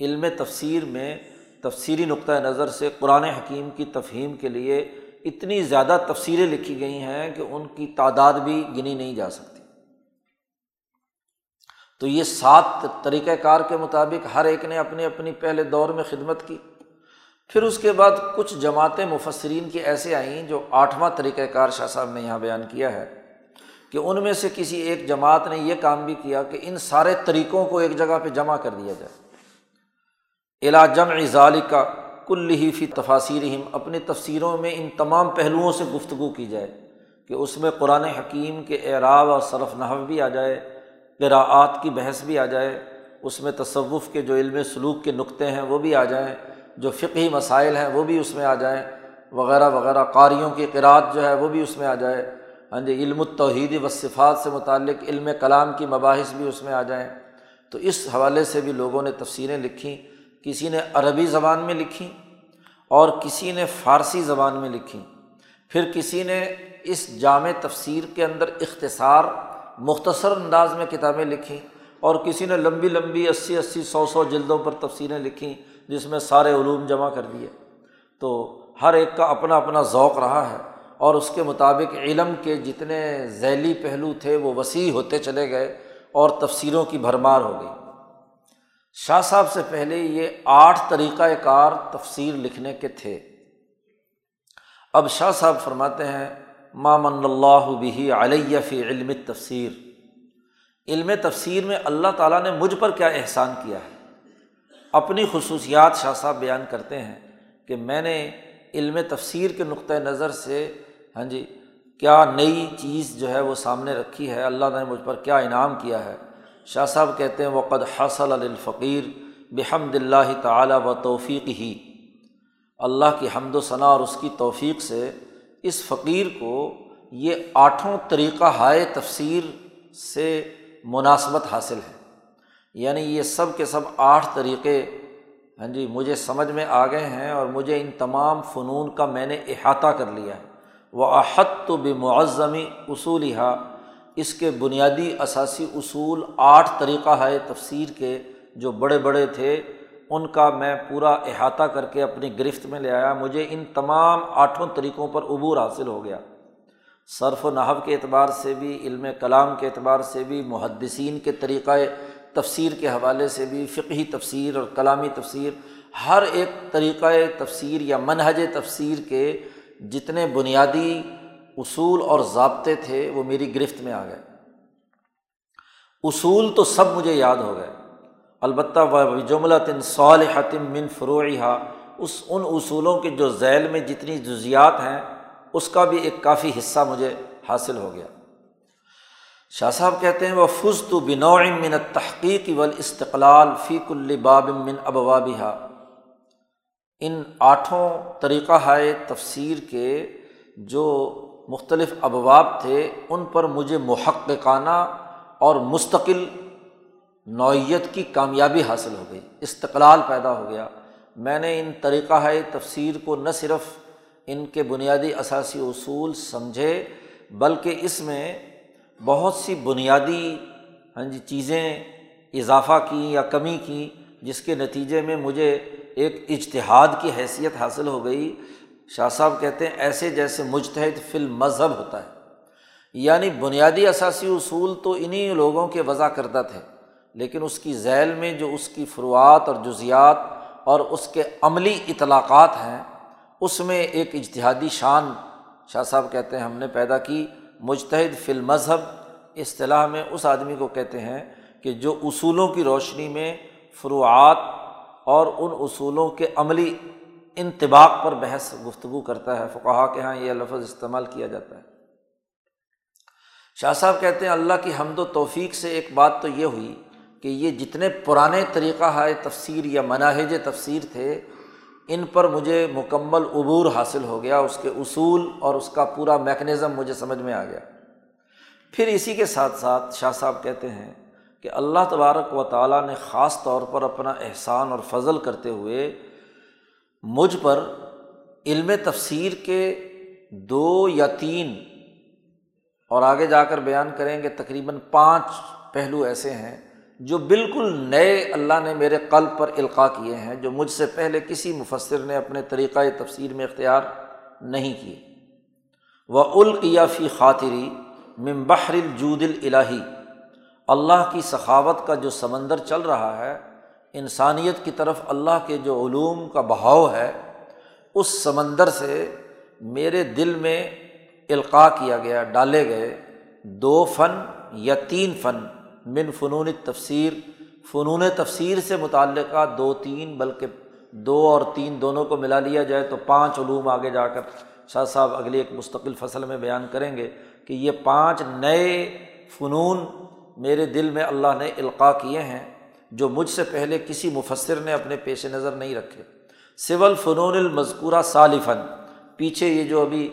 علم تفسیر میں تفصیلی نقطۂ نظر سے قرآن حکیم کی تفہیم کے لیے اتنی زیادہ تفسیریں لکھی گئی ہیں کہ ان کی تعداد بھی گنی نہیں جا سکتی۔ تو یہ سات طریقۂ کار کے مطابق ہر ایک نے اپنی اپنی پہلے دور میں خدمت کی۔ پھر اس کے بعد کچھ جماعتیں مفسرین کی ایسے آئیں جو آٹھواں طریقۂ کار شاہ صاحب نے یہاں بیان کیا ہے کہ ان میں سے کسی ایک جماعت نے یہ کام بھی کیا کہ ان سارے طریقوں کو ایک جگہ پہ جمع کر دیا جائے۔ علاجم اضال کا کل ہی فی تفاصیر اپنی تفسیروں میں ان تمام پہلوؤں سے گفتگو کی جائے کہ اس میں قرآن حکیم کے اعراب اور صرف نحو بھی آ جائے قراعات کی بحث بھی آ جائے، اس میں تصوف کے جو علم سلوک کے نقطے ہیں وہ بھی آ جائیں جو فقہی مسائل ہیں وہ بھی اس میں آ جائیں، وغیرہ وغیرہ، قاریوں کی قرأت جو ہے وہ بھی اس میں آ جائے۔ ہاں جی علم التوحید و صفات سے متعلق علم کلام کی مباحث بھی اس میں آ جائیں۔ تو اس حوالے سے بھی لوگوں نے تفسیریں لکھیں، کسی نے عربی زبان میں لکھیں اور کسی نے فارسی زبان میں لکھیں۔ پھر کسی نے اس جامع تفسیر کے اندر اختصار، مختصر انداز میں کتابیں لکھیں اور کسی نے لمبی لمبی، اسی اسی، سو سو جلدوں پر تفسیریں لکھیں۔ جس میں سارے علوم جمع کر دیے۔ تو ہر ایک کا اپنا اپنا ذوق رہا ہے اور اس کے مطابق علم کے جتنے ذیلی پہلو تھے وہ وسیع ہوتے چلے گئے اور تفسیروں کی بھرمار ہو گئی۔ شاہ صاحب سے پہلے یہ آٹھ طریقۂ کار تفسیر لکھنے کے تھے۔ اب شاہ صاحب فرماتے ہیں مامن اللہ بھی علیہ فی علم تفسیر علم تفسیر میں اللہ تعالیٰ نے مجھ پر کیا احسان کیا ہے؟ اپنی خصوصیات شاہ صاحب بیان کرتے ہیں کہ میں نے علم تفسیر کے نقطۂ نظر سے ہاں جی کیا نئی چیز جو ہے وہ سامنے رکھی ہے؟ اللہ نے مجھ پر کیا انعام کیا ہے؟ شاہ صاحب کہتے ہیں وہ قد حاصل الفقیر بحمد اللہ تعالیٰ و توفیق ہی اللہ کی حمد و ثناء اور اس کی توفیق سے اس فقیر کو یہ آٹھوں طریقہ ہائے تفسیر سے مناسبت حاصل ہے۔ یعنی یہ سب کے سب آٹھ طریقے ہاں جی مجھے سمجھ میں آ گئے ہیں اور مجھے ان تمام فنون کا میں نے احاطہ کر لیا ہے۔ وہ احت تو بے معظمی اصول اس کے بنیادی اثاثی اصول آٹھ طریقہ ہے تفسیر کے، جو بڑے بڑے تھے، ان کا میں پورا احاطہ کر کے اپنی گرفت میں لے آیا۔ مجھے ان تمام آٹھوں طریقوں پر عبور حاصل ہو گیا۔ صرف و نحب کے اعتبار سے بھی، علم کلام کے اعتبار سے بھی، محدثین کے طریقۂ تفسیر کے حوالے سے بھی فقہی تفسیر اور کلامی تفسیر ہر ایک طریقۂ تفسیر یا منہج تفسیر کے جتنے بنیادی اصول اور ضابطے تھے وہ میری گرفت میں آ گئے۔ اصول تو سب مجھے یاد ہو گئے۔ البتہ وہ جملہ تن صالحتم من فروعہ اس ان اصولوں کے جو ذیل میں جتنی جزیات ہیں، اس کا بھی ایک کافی حصہ مجھے حاصل ہو گیا۔ شاہ صاحب کہتے ہیں وہ فض تو بنوع من تحقیق و استقلال فی کل باب من ابوابہ ان آٹھوں طریقہ ہائے تفسیر کے جو مختلف ابواب تھے، ان پر مجھے محققانہ اور مستقل نوعیت کی کامیابی حاصل ہو گئی، استقلال پیدا ہو گیا۔ میں نے ان طریقہ ہائے تفسیر کو نہ صرف ان کے بنیادی اثاثی اصول سمجھے، بلکہ اس میں بہت سی بنیادی ہاں جی چیزیں اضافہ کیں یا کمی کیں جس کے نتیجے میں مجھے ایک اجتہاد کی حیثیت حاصل ہو گئی۔ شاہ صاحب کہتے ہیں، ایسے جیسے مجتحد فل مذہب ہوتا ہے۔ یعنی بنیادی اثاثی اصول تو انہیں لوگوں کے وضع کردہ تھے، لیکن اس کی ذیل میں جو اس کی فروعات اور جزیات اور اس کے عملی اطلاقات ہیں، اس میں ایک اجتہادی شان شاہ صاحب کہتے ہیں ہم نے پیدا کی۔ مجتحد فل مذہب اصطلاح میں اس آدمی کو کہتے ہیں کہ جو اصولوں کی روشنی میں فروعات اور ان اصولوں کے عملی انتباق پر بحث گفتگو کرتا ہے۔ فقہ کے یہاں یہ لفظ استعمال کیا جاتا ہے۔ شاہ صاحب کہتے ہیں، اللہ کی حمد و توفیق سے ایک بات تو یہ ہوئی کہ یہ جتنے پرانے طریقہ ہے تفسیر یا مناہج تفسیر تھے ان پر مجھے مکمل عبور حاصل ہو گیا، اس کے اصول اور اس کا پورا میکنزم مجھے سمجھ میں آ گیا۔ پھر اسی کے ساتھ ساتھ شاہ صاحب کہتے ہیں کہ اللہ تبارک و تعالیٰ نے خاص طور پر اپنا احسان اور فضل کرتے ہوئے مجھ پر علم تفسیر کے دو یا تین اور آگے جا کر بیان کریں گے، تقریباً پانچ پہلو ایسے ہیں جو بالکل نئے اللہ نے میرے قلب پر القاع کیے ہیں، جو مجھ سے پہلے کسی مفصر نے اپنے طریقۂ تفسیر میں اختیار نہیں کیے۔ و القیافی خاطری ممبحر الجود الہی اللہ کی سخاوت کا جو سمندر چل رہا ہے، انسانیت کی طرف اللہ کے جو علوم کا بہاؤ ہے، اس سمندر سے میرے دل میں القاع کیا گیا، ڈالے گئے دو فن یا تین فن۔ من فنون تفسیر فنون تفسیر سے متعلقہ دو تین، بلکہ دو اور تین دونوں کو ملا لیا جائے تو پانچ علوم آگے جا کر شاہ صاحب اگلی ایک مستقل فصل میں بیان کریں گے کہ یہ پانچ نئے فنون میرے دل میں اللہ نے القاع کیے ہیں، جو مجھ سے پہلے کسی مفصر نے اپنے پیش نظر نہیں رکھے۔ سول فنون المذکورہ صالفن پیچھے یہ جو ابھی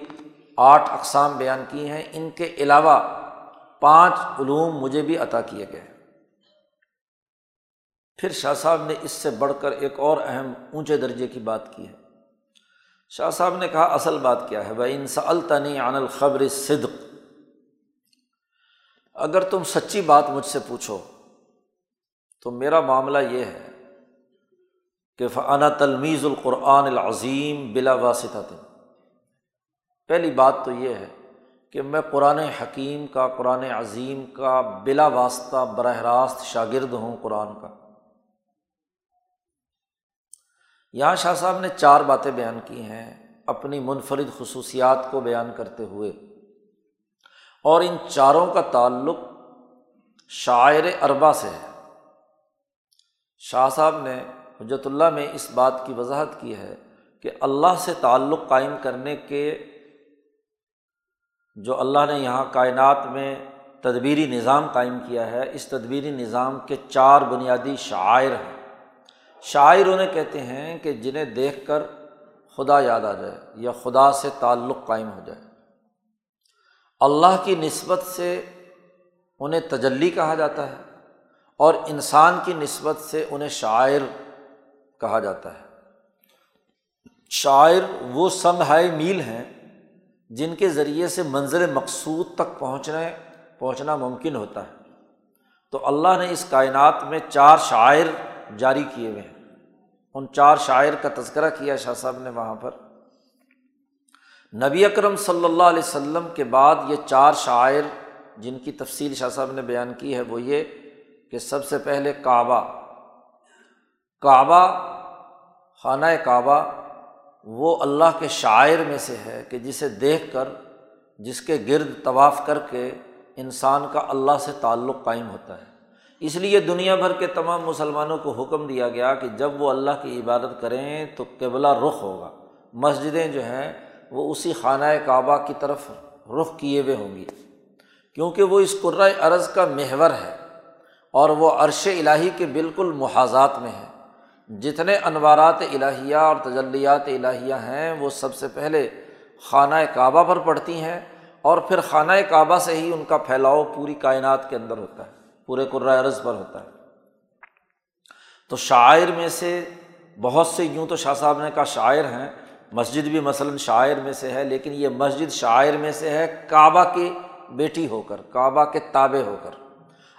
آٹھ اقسام بیان کیے ہیں، ان کے علاوہ پانچ علوم مجھے بھی عطا کیے گئے۔ پھر شاہ صاحب نے اس سے بڑھ کر ایک اور اہم اونچے درجے کی بات کی ہے۔ شاہ صاحب نے کہا، اصل بات کیا ہے؟ بھائی انسا الطنی عن الخبر صدق اگر تم سچی بات مجھ سے پوچھو، تو میرا معاملہ یہ ہے کہ فنا تلمیز القرآن العظیم بلا واسطہ پہلی بات تو یہ ہے کہ میں قرآن حکیم کا، قرآن عظیم کا بلا واسطہ براہ راست شاگرد ہوں قرآن کا۔ یہاں شاہ صاحب نے چار باتیں بیان کی ہیں اپنی منفرد خصوصیات کو بیان کرتے ہوئے۔ اور ان چاروں کا تعلق شاعر اربا سے ہے۔ شاہ صاحب نے حجرت اللہ میں اس بات کی وضاحت کی ہے کہ اللہ سے تعلق قائم کرنے کے جو اللہ نے یہاں کائنات میں تدبیری نظام قائم کیا ہے، اس تدبیری نظام کے چار بنیادی شاعر ہیں۔ شاعر انہیں کہتے ہیں کہ جنہیں دیکھ کر خدا یاد آ جائے یا خدا سے تعلق قائم ہو جائے۔ اللہ کی نسبت سے انہیں تجلی کہا جاتا ہے اور انسان کی نسبت سے انہیں شاعر کہا جاتا ہے۔ شاعر وہ سنہائے میل ہیں جن کے ذریعے سے منظر مقصود تک پہنچنے، پہنچنا ممکن ہوتا ہے۔ تو اللہ نے اس کائنات میں چار شاعر جاری کیے ہوئے ہیں۔ ان چار شاعر کا تذکرہ کیا شاہ صاحب نے وہاں پر۔ نبی اکرم صلی اللہ علیہ وسلم کے بعد یہ چار شاعر جن کی تفصیل شاہ صاحب نے بیان کی ہے وہ یہ کہ سب سے پہلے کعبہ کعبہ، خانہ کعبہ وہ اللہ کے شاعر میں سے ہے کہ جسے دیکھ کر جس کے گرد طواف کر کے انسان کا اللہ سے تعلق قائم ہوتا ہے۔ اس لیے دنیا بھر کے تمام مسلمانوں کو حکم دیا گیا کہ جب وہ اللہ کی عبادت کریں تو قبلہ رخ ہوگا۔ مسجدیں جو ہیں وہ اسی خانہ کعبہ کی طرف رخ کیے ہوئے ہوں گی۔ کیونکہ وہ اس قرۂۂ ارض کا محور ہے اور وہ عرش الٰہی کے بالکل محاذات میں ہے۔ جتنے انوارات الہیہ اور تجلیات الہیہ ہیں، وہ سب سے پہلے خانہ کعبہ پر پڑتی ہیں اور پھر خانہ کعبہ سے ہی ان کا پھیلاؤ پوری کائنات کے اندر ہوتا ہے، پورے قرۂۂ ارض پر ہوتا ہے۔ تو شاعر میں سے بہت سے، یوں تو شاہ صاحب نے کہا شاعر ہیں، مسجد بھی مثلاً شاعر میں سے ہے، لیکن یہ مسجد شاعر میں سے ہے، کعبہ کی بیٹی ہو کر، کعبہ کے تابع ہو کر۔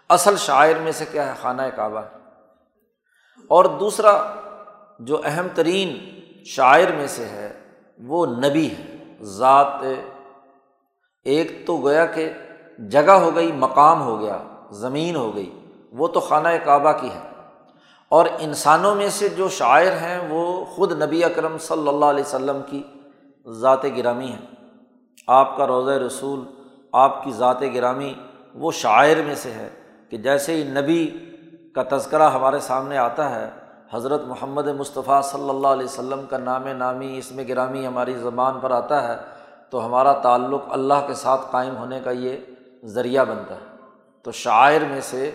اصل شاعر میں سے کیا ہے؟ خانہ کعبہ۔ اور دوسرا جو اہم ترین شاعر میں سے ہے، وہ نبی ہے۔ ذات ایک تو گویا کہ جگہ ہو گئی، مقام ہو گیا، زمین ہو گئی، وہ تو خانہ کعبہ کی ہے۔ اور انسانوں میں سے جو شاعر ہیں، وہ خود نبی اکرم صلی اللہ علیہ وسلم کی ذات گرامی ہیں۔ آپ کا روضۂ رسول، آپ کی ذات گرامی وہ شاعر میں سے ہے کہ جیسے ہی نبی کا تذکرہ ہمارے سامنے آتا ہے۔ حضرت محمد مصطفیٰ صلی اللہ علیہ وسلم کا نام نامی اس میں گرامی ہماری زبان پر آتا ہے۔ تو ہمارا تعلق اللہ کے ساتھ قائم ہونے کا یہ ذریعہ بنتا ہے۔ تو شاعر میں سے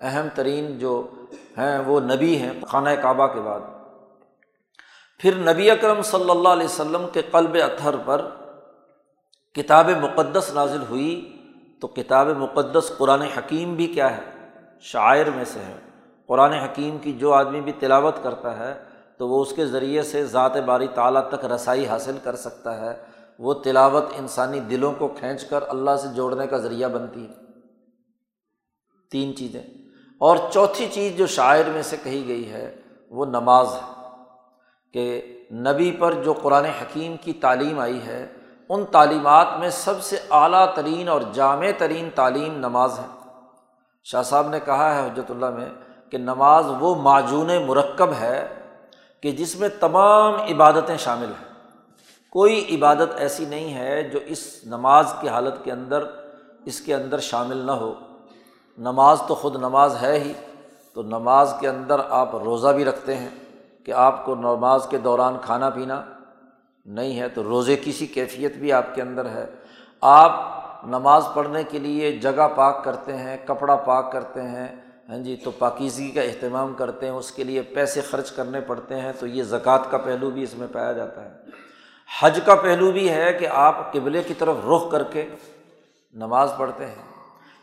اہم ترین جو ہیں وہ نبی ہیں خانہ کعبہ کے بعد۔ پھر نبی اکرم صلی اللہ علیہ وسلم کے قلب اطہر پر کتاب مقدس نازل ہوئی۔ تو کتاب مقدس قرآن حکیم بھی کیا ہے؟ شاعر میں سے ہے۔ قرآن حکیم کی جو آدمی بھی تلاوت کرتا ہے، تو وہ اس کے ذریعے سے ذات باری تعلیٰ تک رسائی حاصل کر سکتا ہے۔ وہ تلاوت انسانی دلوں کو کھینچ کر اللہ سے جوڑنے کا ذریعہ بنتی ہے۔ تین چیزیں۔ اور چوتھی چیز جو شاعر میں سے کہی گئی ہے، وہ نماز ہے۔ کہ نبی پر جو قرآن حکیم کی تعلیم آئی ہے، ان تعلیمات میں سب سے اعلیٰ ترین اور جامع ترین تعلیم نماز ہے۔ شاہ صاحب نے کہا ہے حجرت اللہ میں کہ نماز وہ معجون مرکب ہے کہ جس میں تمام عبادتیں شامل ہیں۔ کوئی عبادت ایسی نہیں ہے جو اس نماز کی حالت کے اندر، اس کے اندر شامل نہ ہو۔ نماز تو خود نماز ہے ہی، تو نماز کے اندر آپ روزہ بھی رکھتے ہیں کہ آپ کو نماز کے دوران کھانا پینا نہیں ہے، تو روزے کی سی کیفیت بھی آپ کے اندر ہے۔ آپ نماز پڑھنے کے لیے جگہ پاک کرتے ہیں، کپڑا پاک کرتے ہیں ہاں جی تو پاکیزگی کا اہتمام کرتے ہیں، اس کے لیے پیسے خرچ کرنے پڑتے ہیں، تو یہ زکوٰۃ کا پہلو بھی اس میں پایا جاتا ہے۔ حج کا پہلو بھی ہے کہ آپ قبلے کی طرف رخ کر کے نماز پڑھتے ہیں۔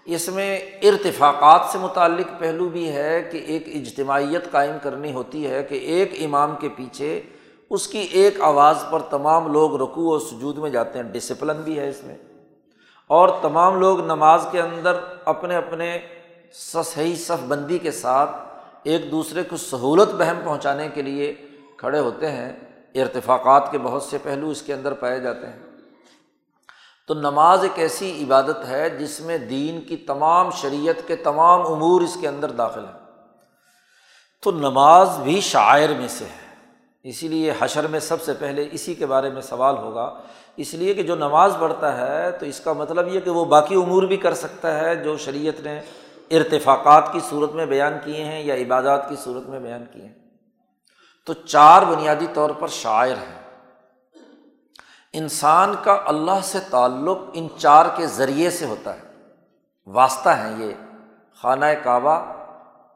اس میں ارتفاقات سے متعلق پہلو بھی ہے کہ ایک اجتماعیت قائم کرنی ہوتی ہے کہ ایک امام کے پیچھے اس کی ایک آواز پر تمام لوگ رکوع و سجود میں جاتے ہیں۔ ڈسپلن بھی ہے اس میں۔ اور تمام لوگ نماز کے اندر اپنے اپنے صحیح صف بندی کے ساتھ ایک دوسرے کو سہولت بہم پہنچانے کے لیے کھڑے ہوتے ہیں۔ ارتفاقات کے بہت سے پہلو اس کے اندر پائے جاتے ہیں۔ تو نماز ایک ایسی عبادت ہے جس میں دین کی تمام شریعت کے تمام امور اس کے اندر داخل ہیں۔ تو نماز بھی شاعر میں سے ہے۔ اسی لیے حشر میں سب سے پہلے اسی کے بارے میں سوال ہوگا اس لیے کہ جو نماز پڑھتا ہے تو اس کا مطلب یہ کہ وہ باقی امور بھی کر سکتا ہے جو شریعت نے ارتفاقات کی صورت میں بیان کیے ہیں یا عبادات کی صورت میں بیان کیے ہیں۔ تو چار بنیادی طور پر شاعر ہیں۔ انسان کا اللہ سے تعلق ان چار کے ذریعے سے ہوتا ہے۔ واسطہ ہیں یہ خانہ کعبہ،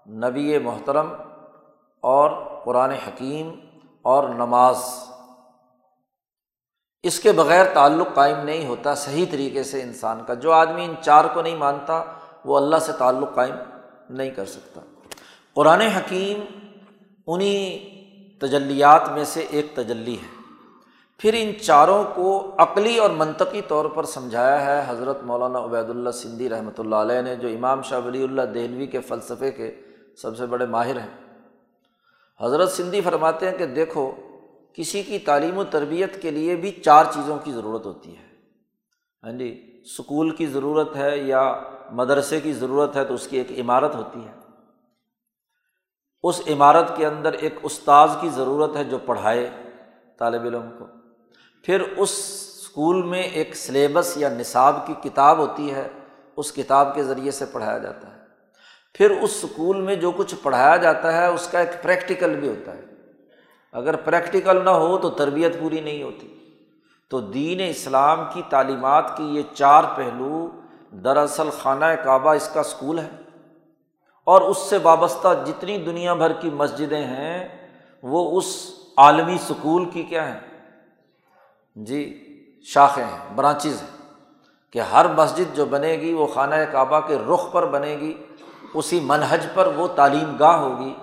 نبی محترم اور قرآن حکیم اور نماز۔ اس کے بغیر تعلق قائم نہیں ہوتا صحیح طریقے سے انسان کا۔ جو آدمی ان چار کو نہیں مانتا، وہ اللہ سے تعلق قائم نہیں کر سکتا۔ قرآن حکیم انہیں تجلیات میں سے ایک تجلی ہے۔ پھر ان چاروں کو عقلی اور منطقی طور پر سمجھایا ہے۔ حضرت مولانا عبید اللہ سندھی رحمۃ اللہ علیہ نے، جو امام شاہ ولی اللہ دہلوی کے فلسفے کے سب سے بڑے ماہر ہیں۔ حضرت سندھی فرماتے ہیں کہ دیکھو کسی کی تعلیم و تربیت کے لیے بھی چار چیزوں کی ضرورت ہوتی ہے۔ ہاں جی اسکول کی ضرورت ہے یا مدرسے کی ضرورت ہے تو اس کی ایک عمارت ہوتی ہے۔ اس عمارت کے اندر ایک استاذ کی ضرورت ہے جو پڑھائے طالب علم کو۔ پھر اس اسکول میں ایک سلیبس یا نصاب کی کتاب ہوتی ہے، اس کتاب کے ذریعے سے پڑھایا جاتا ہے۔ پھر اس اسکول میں جو کچھ پڑھایا جاتا ہے، اس کا ایک پریکٹیکل بھی ہوتا ہے۔ اگر پریکٹیکل نہ ہو تو تربیت پوری نہیں ہوتی۔ تو دین اسلام کی تعلیمات کی یہ چار پہلو دراصل خانہ کعبہ اس کا اسکول ہے۔ اور اس سے وابستہ جتنی دنیا بھر کی مسجدیں ہیں، وہ اس عالمی سکول کی کیا ہیں؟ جی شاخیں ہیں، برانچز ہیں۔ کہ ہر مسجد جو بنے گی، وہ خانہ کعبہ کے رخ پر بنے گی، اسی منہج پر وہ تعلیم گاہ ہوگی۔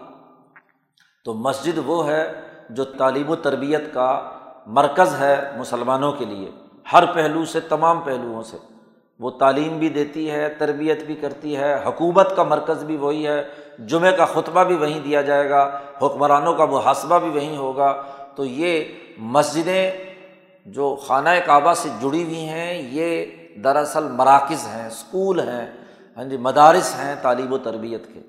تو مسجد وہ ہے جو تعلیم و تربیت کا مرکز ہے مسلمانوں کے لیے، ہر پہلو سے، تمام پہلوؤں سے۔ وہ تعلیم بھی دیتی ہے، تربیت بھی کرتی ہے، حکومت کا مرکز بھی وہی ہے، جمعہ کا خطبہ بھی وہیں دیا جائے گا، حکمرانوں کا محاسبہ بھی وہیں ہوگا۔ تو یہ مسجدیں جو خانہ کعبہ سے جڑی ہوئی ہیں، یہ دراصل مراکز ہیں اسکول ہیں ہاں جی مدارس ہیں تعلیم و تربیت کے۔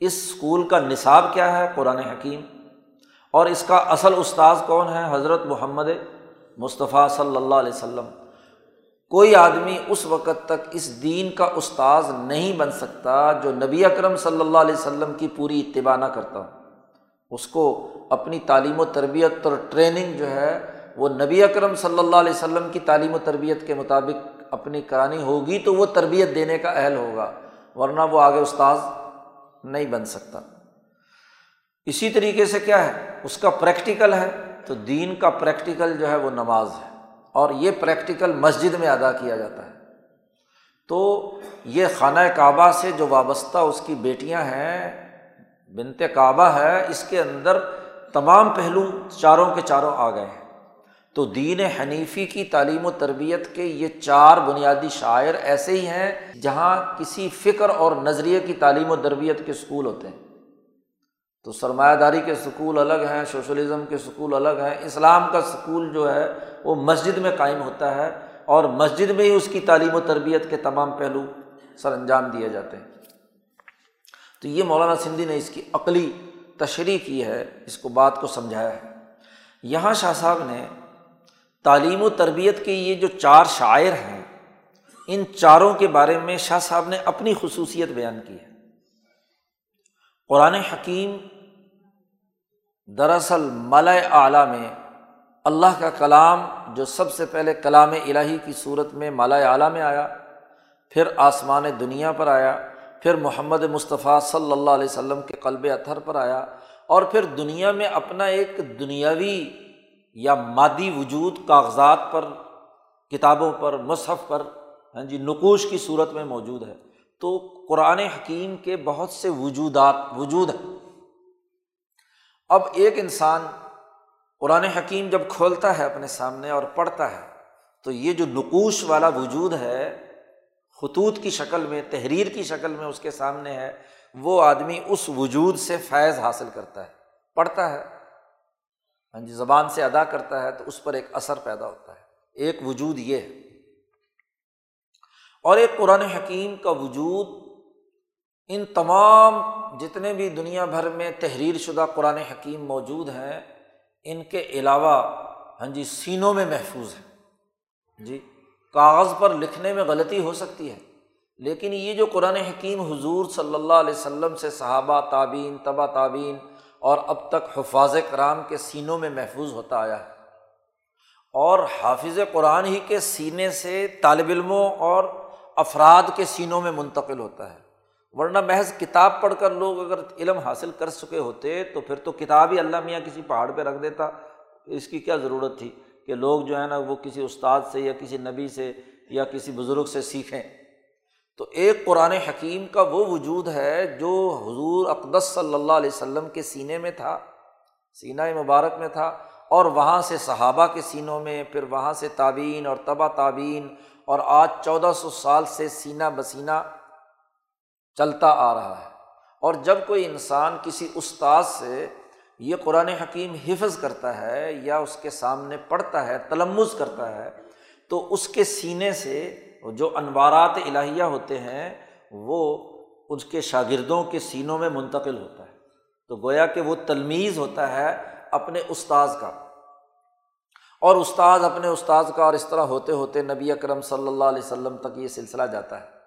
اس اسکول کا نصاب کیا ہے؟ قرآن حکیم۔ اور اس کا اصل استاذ کون ہے؟ حضرت محمد مصطفیٰ صلی اللہ علیہ وسلم۔ کوئی آدمی اس وقت تک اس دین کا استاذ نہیں بن سکتا جو نبی اکرم صلی اللہ علیہ وسلم کی پوری اتباع نہ کرتا اس کو اپنی تعلیم و تربیت اور ٹریننگ جو ہے، وہ نبی اکرم صلی اللہ علیہ وسلم کی تعلیم و تربیت کے مطابق اپنی کرانی ہوگی تو وہ تربیت دینے کا اہل ہوگا، ورنہ وہ آگے استاذ نہیں بن سکتا۔ اسی طریقے سے کیا ہے؟ اس کا پریکٹیکل ہے، تو دین کا پریکٹیکل جو ہے وہ نماز ہے۔ اور یہ پریکٹیکل مسجد میں ادا کیا جاتا ہے۔ تو یہ خانہ کعبہ سے جو وابستہ اس کی بیٹیاں ہیں، بنت کعبہ ہے، اس کے اندر تمام پہلو چاروں کے چاروں آ گئے ہیں۔ تو دین حنیفی کی تعلیم و تربیت کے یہ چار بنیادی شاعر ایسے ہی ہیں جہاں کسی فکر اور نظریے کی تعلیم و تربیت کے اسکول ہوتے ہیں۔ تو سرمایہ داری کے سکول الگ ہیں، سوشلزم کے سکول الگ ہیں۔ اسلام کا سکول جو ہے، وہ مسجد میں قائم ہوتا ہے اور مسجد میں ہی اس کی تعلیم و تربیت کے تمام پہلو سر انجام دیے جاتے ہیں۔ تو یہ مولانا سندھی نے اس کی عقلی تشریح کی ہے، اس کو بات کو سمجھایا ہے۔ یہاں شاہ صاحب نے تعلیم و تربیت کے یہ جو چار شاعر ہیں، ان چاروں کے بارے میں شاہ صاحب نے اپنی خصوصیت بیان کی ہے۔ قرآن حکیم دراصل ملۂ اعلیٰ میں اللہ کا کلام جو سب سے پہلے کلام الہی کی صورت میں مالا اعلیٰ میں آیا، پھر آسمان دنیا پر آیا، پھر محمد مصطفیٰ صلی اللہ علیہ وسلم کے قلب اتھر پر آیا، اور پھر دنیا میں اپنا ایک دنیاوی یا مادی وجود کاغذات پر، کتابوں پر، مصحف پر ہاں جی نقوش کی صورت میں موجود ہے۔ تو قرآن حکیم کے بہت سے وجودات، وجود ہیں۔ اب ایک انسان قرآن حکیم جب کھولتا ہے اپنے سامنے اور پڑھتا ہے، تو یہ جو نقوش والا وجود ہے، خطوط کی شکل میں، تحریر کی شکل میں اس کے سامنے ہے، وہ آدمی اس وجود سے فیض حاصل کرتا ہے، پڑھتا ہے۔ ہاں جی زبان سے ادا کرتا ہے تو اس پر ایک اثر پیدا ہوتا ہے۔ ایک وجود یہ ہے۔ اور ایک قرآن حکیم کا وجود ان تمام جتنے بھی دنیا بھر میں تحریر شدہ قرآن حکیم موجود ہیں، ان کے علاوہ ہاں جی سینوں میں محفوظ ہے جی کاغذ پر لکھنے میں غلطی ہو سکتی ہے، لیکن یہ جو قرآن حکیم حضور صلی اللہ علیہ وسلم سے صحابہ تعبین تبا تعبین اور اب تک حفاظ کرام کے سینوں میں محفوظ ہوتا آیا ہے۔ اور حافظ قرآن ہی کے سینے سے طالب علموں اور افراد کے سینوں میں منتقل ہوتا ہے۔ ورنہ محض کتاب پڑھ کر لوگ اگر علم حاصل کر چکے ہوتے تو پھر تو کتاب ہی اللہ میاں کسی پہاڑ پہ رکھ دیتا۔ اس کی کیا ضرورت تھی کہ لوگ جو ہے نا وہ کسی استاد سے یا کسی نبی سے یا کسی بزرگ سے سیکھیں۔ تو ایک قرآن حکیم کا وہ وجود ہے جو حضور اقدس صلی اللہ علیہ وسلم کے سینے میں تھا، سینہ مبارک میں تھا، اور وہاں سے صحابہ کے سینوں میں، پھر وہاں سے تعبین اور تبا تعبین اور آج چودہ سو سال سے سینہ بسینہ چلتا آ رہا ہے۔ اور جب کوئی انسان کسی استاد سے یہ قرآن حکیم حفظ کرتا ہے یا اس کے سامنے پڑھتا ہے تلمز کرتا ہے، تو اس کے سینے سے جو انوارات الہیہ ہوتے ہیں، وہ اس کے شاگردوں کے سینوں میں منتقل ہوتا ہے۔ تو گویا کہ وہ تلمیز ہوتا ہے اپنے استاذ کا۔ اور استاذ اپنے استاذ کا اور اس طرح ہوتے ہوتے نبی اکرم صلی اللہ علیہ وسلم تک یہ سلسلہ جاتا ہے۔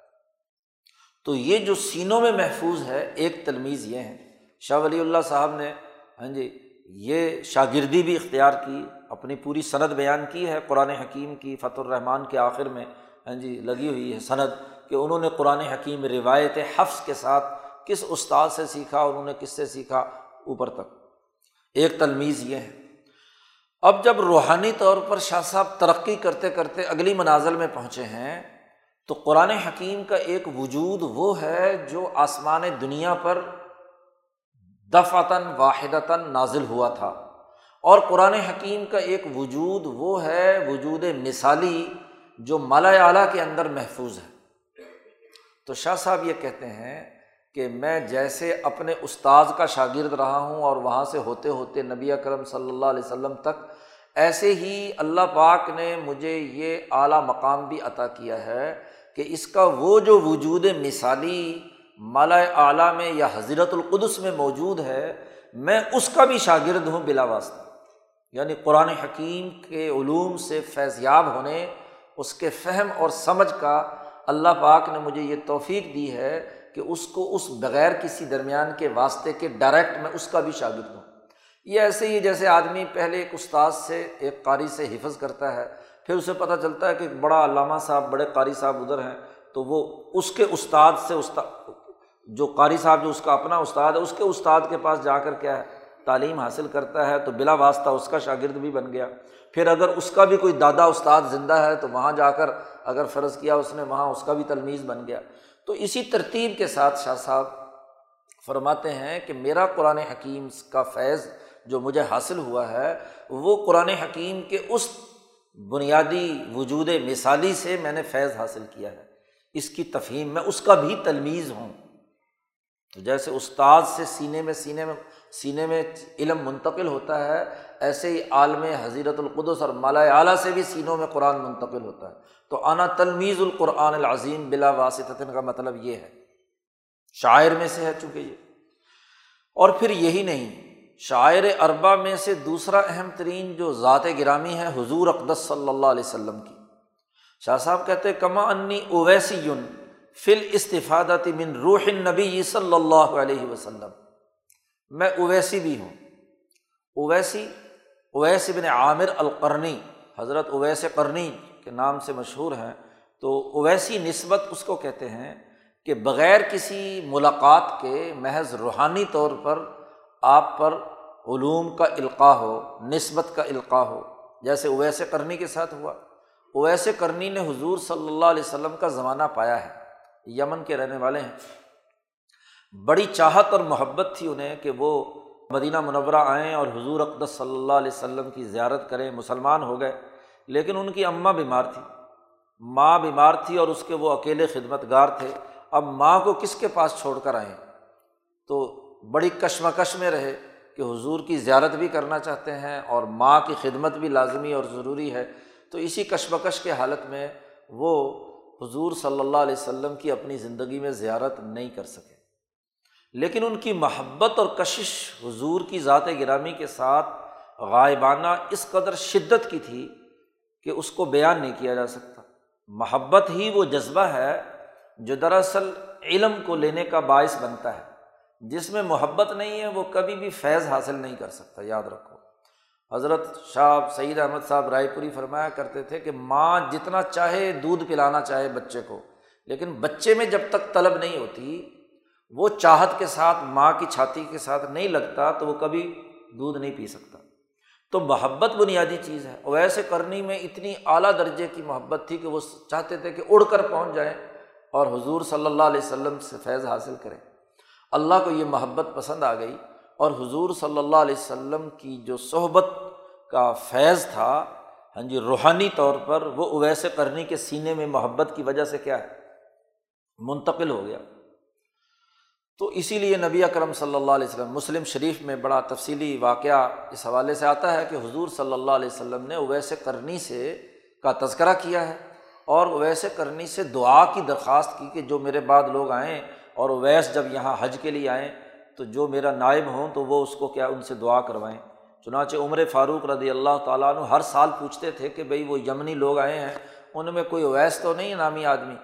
تو یہ جو سینوں میں محفوظ ہے، ایک تلمیز یہ ہے۔ شاہ ولی اللہ صاحب نے ہاں جی یہ شاگردی بھی اختیار کی، اپنی پوری صنعت بیان کی ہے۔ قرآن حکیم کی فت الرحمٰن کے آخر میں ہاں جی لگی ہوئی ہے صنعت کہ انہوں نے قرآن حکیم روایت حفظ کے ساتھ کس استاد سے سیکھا انہوں نے کس سے سیکھا اوپر تک۔ ایک تلمیز یہ ہے۔ اب جب روحانی طور پر شاہ صاحب ترقی کرتے کرتے اگلی منازل میں پہنچے ہیں تو قرآن حکیم کا ایک وجود وہ ہے جو آسمان دنیا پر دفعتاً، واحدتاً نازل ہوا تھا۔ اور قرآن حکیم کا ایک وجود وہ ہے، وجود مثالی جو مالا اعلیٰ کے اندر محفوظ ہے۔ تو شاہ صاحب یہ کہتے ہیں کہ میں جیسے اپنے استاذ کا شاگرد رہا ہوں اور وہاں سے ہوتے ہوتے نبی اکرم صلی اللہ علیہ وسلم تک ایسے ہی اللہ پاک نے مجھے یہ اعلیٰ مقام بھی عطا کیا ہے۔ کہ اس کا وہ جو وجود مثالی مالا اعلیٰ میں یا حضرت القدس میں موجود ہے، میں اس کا بھی شاگرد ہوں بلا واسطہ۔ یعنی قرآن حکیم کے علوم سے فیضیاب ہونے، اس کے فہم اور سمجھ کا اللہ پاک نے مجھے یہ توفیق دی ہے کہ اس کو اس بغیر کسی درمیان کے واسطے کے ڈائریکٹ میں اس کا بھی شاگرد ہوں۔ یہ ایسے ہی جیسے آدمی پہلے ایک استاذ سے، ایک قاری سے حفظ کرتا ہے پھر اسے پتہ چلتا ہے کہ ایک بڑا علامہ صاحب، بڑے قاری صاحب ادھر ہیں، تو وہ اس کے استاد سے استاد جو قاری صاحب جو اس کا اپنا استاد ہے، اس کے استاد کے پاس جا کر کیا ہے، تعلیم حاصل کرتا ہے، تو بلا واسطہ اس کا شاگرد بھی بن گیا۔ پھر اگر اس کا بھی کوئی دادا استاد زندہ ہے، تو وہاں جا کر اگر فرض کیا اس نے، وہاں اس کا بھی تلمیز بن گیا۔ تو اسی ترتیب کے ساتھ شاہ صاحب فرماتے ہیں کہ میرا قرآن حکیم کا فیض جو مجھے حاصل ہوا ہے، وہ قرآن حکیم کے اس بنیادی وجود مثالی سے میں نے فیض حاصل کیا ہے۔ اس کی تفہیم میں اس کا بھی تلمیز ہوں۔ تو جیسے استاد سے سینے میں سینے میں سینے میں علم منتقل ہوتا ہے، ایسے ہی عالم حضیرت القدس اور مالا اعلیٰ سے بھی سینوں میں قرآن منتقل ہوتا ہے۔ تو انا تلمیز القرآن العظیم بلا واسطن کا مطلب یہ ہے۔ شاعر میں سے ہے چونکہ یہ۔ اور پھر یہی نہیں شاعر اربا میں سے دوسرا اہم ترین جو ذات گرامی ہے، حضور اقدس صلی اللہ علیہ وسلم کی۔ شاہ صاحب کہتے کما انی اویسی یون فل استفادت من روح نبی صلی اللہ علیہ وسلم۔ میں اویسی بھی ہوں۔ اویسی، اویس بن عامر القرنی، حضرت اویس قرنی کے نام سے مشہور ہیں۔ تو اویسی نسبت اس کو کہتے ہیں کہ بغیر کسی ملاقات کے محض روحانی طور پر آپ پر علوم کا القاع ہو، نسبت کا القاع ہو۔ جیسے اویس کرنی کے ساتھ ہوا۔ اویس کرنی نے حضور صلی اللہ علیہ وسلم کا زمانہ پایا ہے۔ یمن کے رہنے والے ہیں۔ بڑی چاہت اور محبت تھی انہیں کہ وہ مدینہ منورہ آئیں اور حضور اقدس صلی اللہ علیہ وسلم کی زیارت کریں، مسلمان ہو گئے۔ لیکن ان کی اماں بیمار تھی۔ ماں بیمار تھی اور اس کے وہ اکیلے خدمت گار تھے۔ اب ماں کو کس کے پاس چھوڑ کر آئیں تو بڑی کشمکش میں رہے کہ حضور کی زیارت بھی کرنا چاہتے ہیں اور ماں کی خدمت بھی لازمی اور ضروری ہے، تو اسی کشمکش کے حالت میں وہ حضور صلی اللہ علیہ وسلم کی اپنی زندگی میں زیارت نہیں کر سکے۔ لیکن ان کی محبت اور کشش حضور کی ذات گرامی کے ساتھ غائبانہ اس قدر شدت کی تھی کہ اس کو بیان نہیں کیا جا سکتا۔ محبت ہی وہ جذبہ ہے جو دراصل علم کو لینے کا باعث بنتا ہے۔ جس میں محبت نہیں ہے وہ کبھی بھی فیض حاصل نہیں کر سکتا، یاد رکھو۔ حضرت شاہ سعید احمد صاحب رائے پوری فرمایا کرتے تھے کہ ماں جتنا چاہے دودھ پلانا چاہے بچے کو، لیکن بچے میں جب تک طلب نہیں ہوتی، وہ چاہت کے ساتھ، ماں کی چھاتی کے ساتھ نہیں لگتا تو وہ کبھی دودھ نہیں پی سکتا۔ تو محبت بنیادی چیز ہے۔ ویسے کرنی میں اتنی اعلیٰ درجے کی محبت تھی کہ وہ چاہتے تھے کہ اڑ کر پہنچ جائیں اور حضور صلی اللہ علیہ وسلم سے فیض حاصل کریں۔ اللہ کو یہ محبت پسند آ گئی اور حضور صلی اللہ علیہ وسلم کی جو صحبت کا فیض تھا ہاں جی روحانی طور پر وہ اویس کرنی کے سینے میں محبت کی وجہ سے کیا ہے؟ منتقل ہو گیا۔ تو اسی لیے نبی اکرم صلی اللہ علیہ وسلم، مسلم شریف میں بڑا تفصیلی واقعہ اس حوالے سے آتا ہے کہ حضور صلی اللہ علیہ وسلم نے اویس کرنی سے کا تذکرہ کیا ہے اور اویس کرنی سے دعا کی درخواست کی کہ جو میرے بعد لوگ آئیں اور اویس جب یہاں حج کے لیے آئیں تو جو میرا نائب ہوں تو وہ اس کو کیا ان سے دعا کروائیں۔ چنانچہ عمر فاروق رضی اللہ تعالیٰ عنہ ہر سال پوچھتے تھے کہ بھائی وہ یمنی لوگ آئے ہیں، ان میں کوئی اویس تو نہیں نامی آدمی؟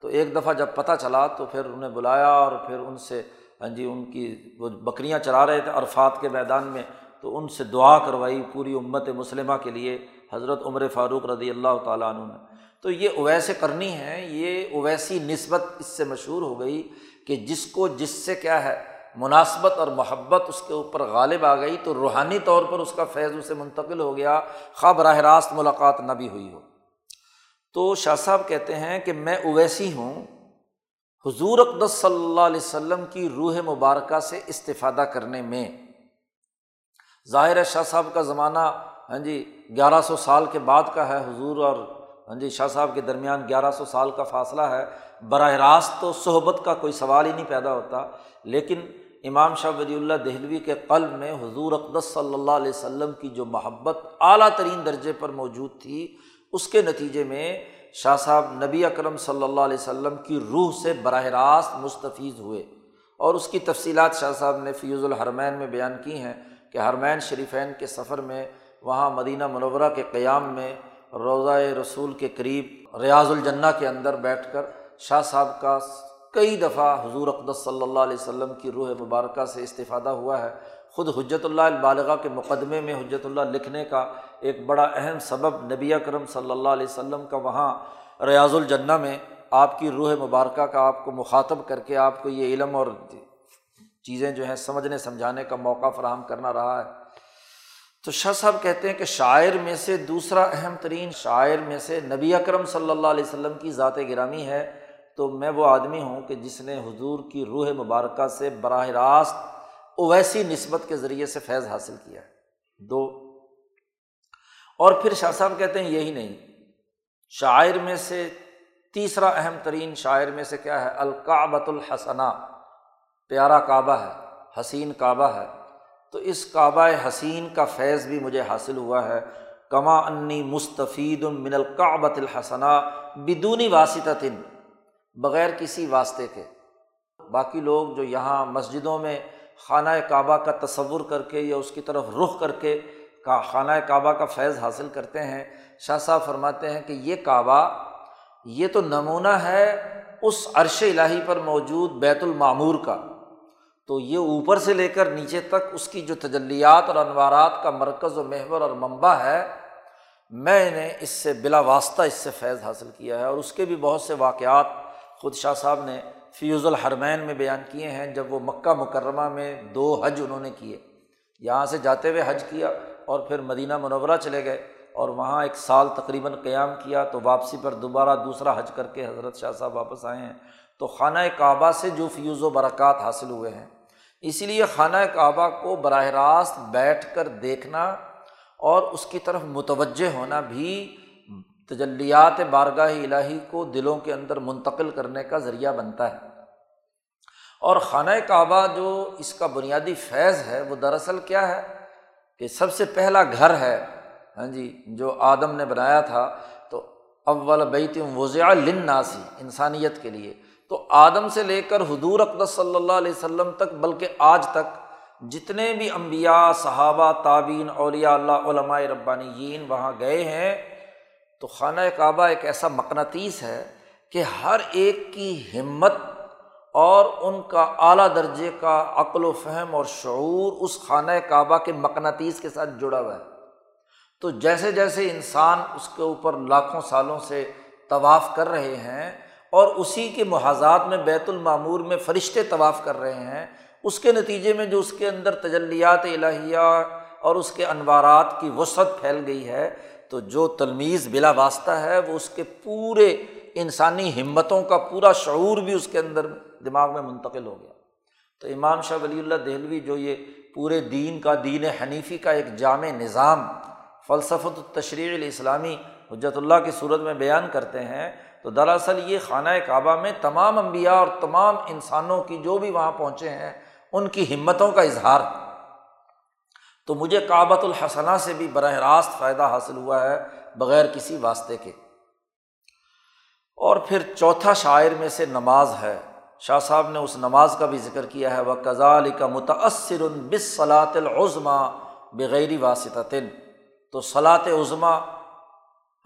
تو ایک دفعہ جب پتہ چلا تو پھر انہیں بلایا اور پھر ان سے ہاں جی ان کی وہ بکریاں چلا رہے تھے عرفات کے میدان میں، تو ان سے دعا کروائی پوری امت مسلمہ کے لیے حضرت عمر فاروق رضی اللہ تعالیٰ عنہ نے۔ تو یہ اویسے کرنی ہے، یہ اویسی نسبت اس سے مشہور ہو گئی کہ جس کو جس سے کیا ہے، مناسبت اور محبت اس کے اوپر غالب آ گئی تو روحانی طور پر اس کا فیض اسے منتقل ہو گیا خواب براہ راست ملاقات نہ بھی ہوئی ہو۔ تو شاہ صاحب کہتے ہیں کہ میں اویسی ہوں، حضور اقدس صلی اللہ علیہ وسلم کی روح مبارکہ سے استفادہ کرنے میں۔ ظاہر شاہ صاحب کا زمانہ ہاں جی گیارہ سو سال کے بعد کا ہے حضور اور ہاں جی شاہ صاحب کے درمیان گیارہ سو سال کا فاصلہ ہے۔ براہ راست تو صحبت کا کوئی سوال ہی نہیں پیدا ہوتا۔ لیکن امام شاہ ولی اللہ دہلوی کے قلب میں حضور اقدس صلی اللہ علیہ وسلم کی جو محبت اعلیٰ ترین درجے پر موجود تھی، اس کے نتیجے میں شاہ صاحب نبی اکرم صلی اللہ علیہ وسلم کی روح سے براہ راست مستفیض ہوئے۔ اور اس کی تفصیلات شاہ صاحب نے فیوز الحرمین میں بیان کی ہیں کہ حرمین شریفین کے سفر میں وہاں مدینہ منورہ کے قیام میں روضہ رسول کے قریب ریاض الجنہ کے اندر بیٹھ کر شاہ صاحب کا کئی دفعہ حضور اقدس صلی اللہ علیہ وسلم کی روح مبارکہ سے استفادہ ہوا ہے۔ خود حجرت اللہ البالغہ کے مقدمے میں حجرت اللہ لکھنے کا ایک بڑا اہم سبب نبی اکرم صلی اللہ علیہ وسلم کا وہاں ریاض الجنہ میں آپ کی روح مبارکہ کا آپ کو مخاطب کر کے آپ کو یہ علم اور چیزیں جو ہیں سمجھنے سمجھانے کا موقع فراہم کرنا رہا ہے۔ تو شاہ صاحب کہتے ہیں کہ شاعر میں سے دوسرا اہم ترین شاعر میں سے نبی اکرم صلی اللہ علیہ وسلم کی ذات گرامی ہے۔ تو میں وہ آدمی ہوں کہ جس نے حضور کی روح مبارکہ سے براہ راست اویسی نسبت کے ذریعے سے فیض حاصل کیا۔ ہے دو، اور پھر شاہ صاحب کہتے ہیں یہی نہیں، شاعر میں سے تیسرا اہم ترین شاعر میں سے کیا ہے؟ القعبۃ الحسنہ، پیارا کعبہ ہے، حسین کعبہ ہے۔ تو اس کعبہ حسین کا فیض بھی مجھے حاصل ہوا ہے۔ کما انی مستفید من القعبۃ الحسنا بدونی واسطہ بغیر کسی واسطے کے۔ باقی لوگ جو یہاں مسجدوں میں خانہ کعبہ کا تصور کر کے یا اس کی طرف رخ کر کے کا خانہ کعبہ کا فیض حاصل کرتے ہیں، شاہ صاحب فرماتے ہیں کہ یہ کعبہ، یہ تو نمونہ ہے اس عرش الٰہی پر موجود بیت المعمور کا۔ تو یہ اوپر سے لے کر نیچے تک اس کی جو تجلیات اور انوارات کا مرکز و محور اور منبع ہے، میں نے اس سے بلا واسطہ اس سے فیض حاصل کیا ہے اور اس کے بھی بہت سے واقعات خود شاہ صاحب نے فیوز الحرمین میں بیان کیے ہیں جب وہ مکہ مکرمہ میں دو حج انہوں نے کیے۔ یہاں سے جاتے ہوئے حج کیا اور پھر مدینہ منورہ چلے گئے اور وہاں ایک سال تقریباً قیام کیا تو واپسی پر دوبارہ دوسرا حج کر کے حضرت شاہ صاحب واپس آئے ہیں۔ تو خانہ کعبہ سے جو فیوز و برکات حاصل ہوئے ہیں۔ اسی لیے خانہ کعبہ کو براہ راست بیٹھ کر دیکھنا اور اس کی طرف متوجہ ہونا بھی تجلیات بارگاہ الہی کو دلوں کے اندر منتقل کرنے کا ذریعہ بنتا ہے۔ اور خانہ کعبہ جو اس کا بنیادی فیض ہے، وہ دراصل کیا ہے کہ سب سے پہلا گھر ہے۔ ہاں جی جو آدم نے بنایا تھا، تو اول بیت وضع لناسی انسانیت کے لیے۔ تو آدم سے لے کر حضور اقدس صلی اللہ علیہ وسلم تک، بلکہ آج تک جتنے بھی امبیا صحابہ تعبین اولیاء، اللہ، علماء ربانی وہاں گئے ہیں، تو خانہ کعبہ ایک ایسا مقناطیس ہے کہ ہر ایک کی ہمت اور ان کا اعلیٰ درجے کا عقل و فہم اور شعور اس خانہ کعبہ کے مقناطیس کے ساتھ جڑا ہوا ہے۔ تو جیسے جیسے انسان اس کے اوپر لاکھوں سالوں سے طواف کر رہے ہیں اور اسی کے محاذات میں بیت المعمور میں فرشتے طواف کر رہے ہیں، اس کے نتیجے میں جو اس کے اندر تجلیات الہیہ اور اس کے انوارات کی وسعت پھیل گئی ہے، تو جو تلمیز بلا واسطہ ہے، وہ اس کے پورے انسانی ہمتوں کا پورا شعور بھی اس کے اندر دماغ میں منتقل ہو گیا۔ تو امام شاہ ولی اللہ دہلوی جو یہ پورے دین کا، دین حنیفی کا ایک جامع نظام فلسفت التشریع الاسلامی حجت اللہ کی صورت میں بیان کرتے ہیں تو دراصل یہ خانہ کعبہ میں تمام انبیاء اور تمام انسانوں کی جو بھی وہاں پہنچے ہیں، ان کی ہمتوں کا اظہار۔ تو مجھے کعبۃ الحسنہ سے بھی براہ راست فائدہ حاصل ہوا ہے بغیر کسی واسطے کے۔ اور پھر چوتھا شاعر میں سے نماز ہے۔ شاہ صاحب نے اس نماز کا بھی ذکر کیا ہے وہ کزال کا متأثر بس صلاۃ العظما بغیر واسطہ تو صلاط عظما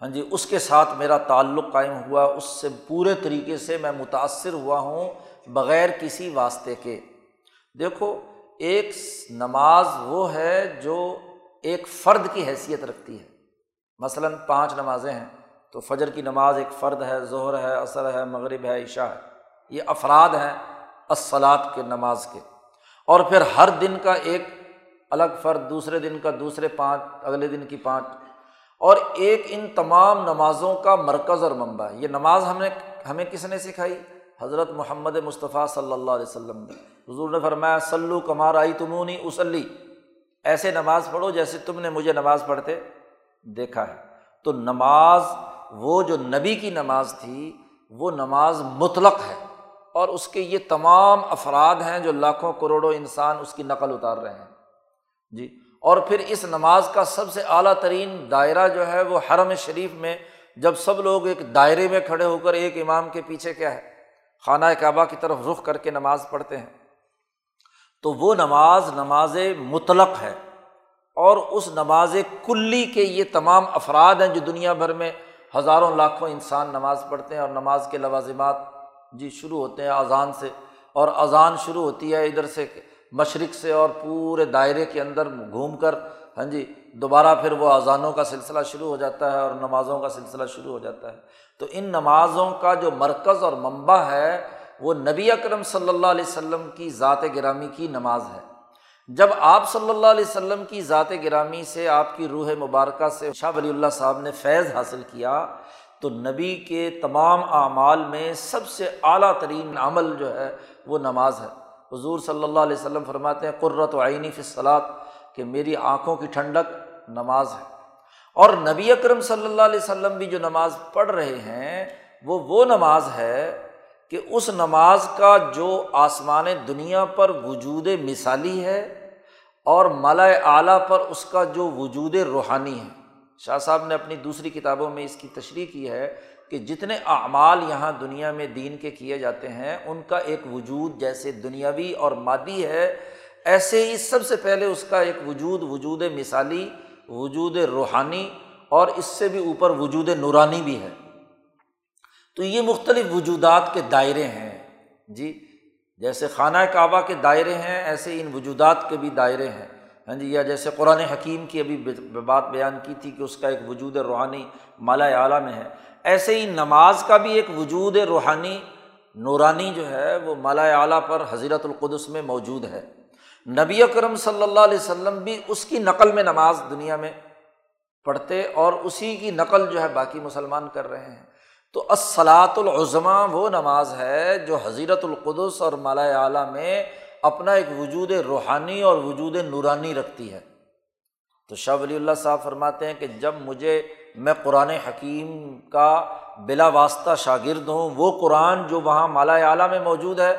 ہاں جی اس کے ساتھ میرا تعلق قائم ہوا، اس سے پورے طریقے سے میں متاثر ہوا ہوں بغیر کسی واسطے کے۔ دیکھو، ایک نماز وہ ہے جو ایک فرد کی حیثیت رکھتی ہے۔ مثلاً پانچ نمازیں ہیں، تو فجر کی نماز ایک فرد ہے، ظہر ہے، عصر ہے، مغرب ہے، عشاء ہے۔ یہ افراد ہیں اصلاط کے، نماز کے۔ اور پھر ہر دن کا ایک الگ فرد، دوسرے دن کا دوسرے پانچ، اگلے دن کی پانچ۔ اور ایک ان تمام نمازوں کا مرکز اور منبع ہے۔ یہ نماز ہم نے، ہمیں کس نے سکھائی؟ حضرت محمد مصطفیٰ صلی اللہ علیہ وسلم نے۔ حضور نے فرمایا سلو کمار آئی تمونی اسلی ایسے نماز پڑھو جیسے تم نے مجھے نماز پڑھتے دیکھا ہے۔ تو نماز، وہ جو نبی کی نماز تھی، وہ نماز مطلق ہے۔ اور اس کے یہ تمام افراد ہیں جو لاکھوں کروڑوں انسان اس کی نقل اتار رہے ہیں۔ جی اور پھر اس نماز کا سب سے اعلیٰ ترین دائرہ جو ہے وہ حرم شریف میں جب سب لوگ ایک دائرے میں کھڑے ہو کر ایک امام کے پیچھے کیا ہے؟ خانہ کعبہ کی طرف رخ کر کے نماز پڑھتے ہیں۔ تو وہ نماز نماز مطلق ہے اور اس نماز کلی کے یہ تمام افراد ہیں جو دنیا بھر میں ہزاروں لاکھوں انسان نماز پڑھتے ہیں اور نماز کے لوازمات جی شروع ہوتے ہیں اذان سے اور اذان شروع ہوتی ہے ادھر سے مشرق سے اور پورے دائرے کے اندر گھوم کر ہاں جی دوبارہ پھر وہ اذانوں کا سلسلہ شروع ہو جاتا ہے اور نمازوں کا سلسلہ شروع ہو جاتا ہے۔ تو ان نمازوں کا جو مرکز اور منبع ہے، وہ نبی اکرم صلی اللہ علیہ وسلم کی ذات گرامی کی نماز ہے۔ جب آپ صلی اللہ علیہ وسلم کی ذات گرامی سے، آپ کی روح مبارکہ سے شاہ ولی اللہ صاحب نے فیض حاصل کیا، تو نبی کے تمام اعمال میں سب سے اعلیٰ ترین عمل جو ہے، وہ نماز ہے۔ حضور صلی اللہ علیہ وسلم فرماتے ہیں، قرۃ و عینی فصلاط کہ میری آنکھوں کی ٹھنڈک نماز ہے۔ اور نبی اکرم صلی اللہ علیہ وسلم بھی جو نماز پڑھ رہے ہیں، وہ وہ نماز ہے کہ اس نماز کا جو آسمان دنیا پر وجود مثالی ہے اور مالا اعلیٰ پر اس کا جو وجود روحانی ہے۔ شاہ صاحب نے اپنی دوسری کتابوں میں اس کی تشریح کی ہے کہ جتنے اعمال یہاں دنیا میں دین کے کیے جاتے ہیں، ان کا ایک وجود جیسے دنیاوی اور مادی ہے، ایسے ہی سب سے پہلے اس کا ایک وجود وجود مثالی، وجود روحانی اور اس سے بھی اوپر وجود نورانی بھی ہے۔ تو یہ مختلف وجودات کے دائرے ہیں۔ جی جیسے خانہ کعبہ کے دائرے ہیں، ایسے ان وجودات کے بھی دائرے ہیں۔ ہاں جی یا جیسے قرآن حکیم کی ابھی بات بیان کی تھی کہ اس کا ایک وجود روحانی مالا اعلیٰ میں ہے۔ ایسے ہی نماز کا بھی ایک وجود روحانی، نورانی جو ہے، وہ مالا اعلیٰ پر حضرت القدس میں موجود ہے۔ نبی اکرم صلی اللہ علیہ وسلم بھی اس کی نقل میں نماز دنیا میں پڑھتے اور اسی کی نقل جو ہے باقی مسلمان کر رہے ہیں۔ تو اصلاۃ العظمہ وہ نماز ہے جو حضیرت القدس اور مالا اعلیٰ میں اپنا ایک وجود روحانی اور وجود نورانی رکھتی ہے۔ تو شاہ ولی اللہ صاحب فرماتے ہیں کہ جب مجھے میں قرآن حکیم کا بلا واسطہ شاگرد ہوں، وہ قرآن جو وہاں مالا اعلیٰ میں موجود ہے،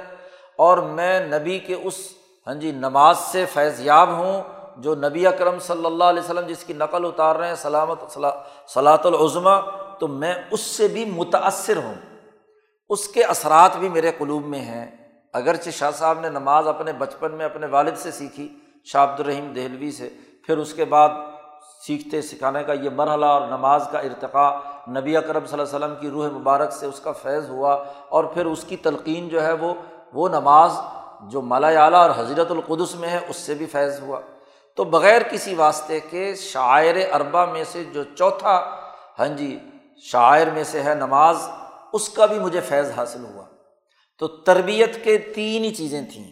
اور میں نبی کے اس ہاں جی نماز سے فیض یاب ہوں، جو نبی اکرم صلی اللہ علیہ وسلم جس کی نقل اتار رہے ہیں، سلامت صلاۃ العظمہ تو میں اس سے بھی متأثر ہوں۔ اس کے اثرات بھی میرے قلوب میں ہیں۔ اگرچہ شاہ صاحب نے نماز اپنے بچپن میں اپنے والد سے سیکھی، شاہ عبد الرحیم دہلوی سے، پھر اس کے بعد سیکھتے، سکھانے کا یہ مرحلہ اور نماز کا ارتقاء نبی اکرم صلی اللہ علیہ وسلم کی روح مبارک سے اس کا فیض ہوا اور پھر اس کی تلقین جو ہے وہ وہ نماز جو مالا اعلیٰ اور حضرت القدس میں ہے، اس سے بھی فیض ہوا۔ تو بغیر کسی واسطے کے شاعر اربا میں سے جو چوتھا ہاں جی شاعر میں سے ہے نماز، اس کا بھی مجھے فیض حاصل ہوا۔ تو تربیت کے تین ہی چیزیں تھیں۔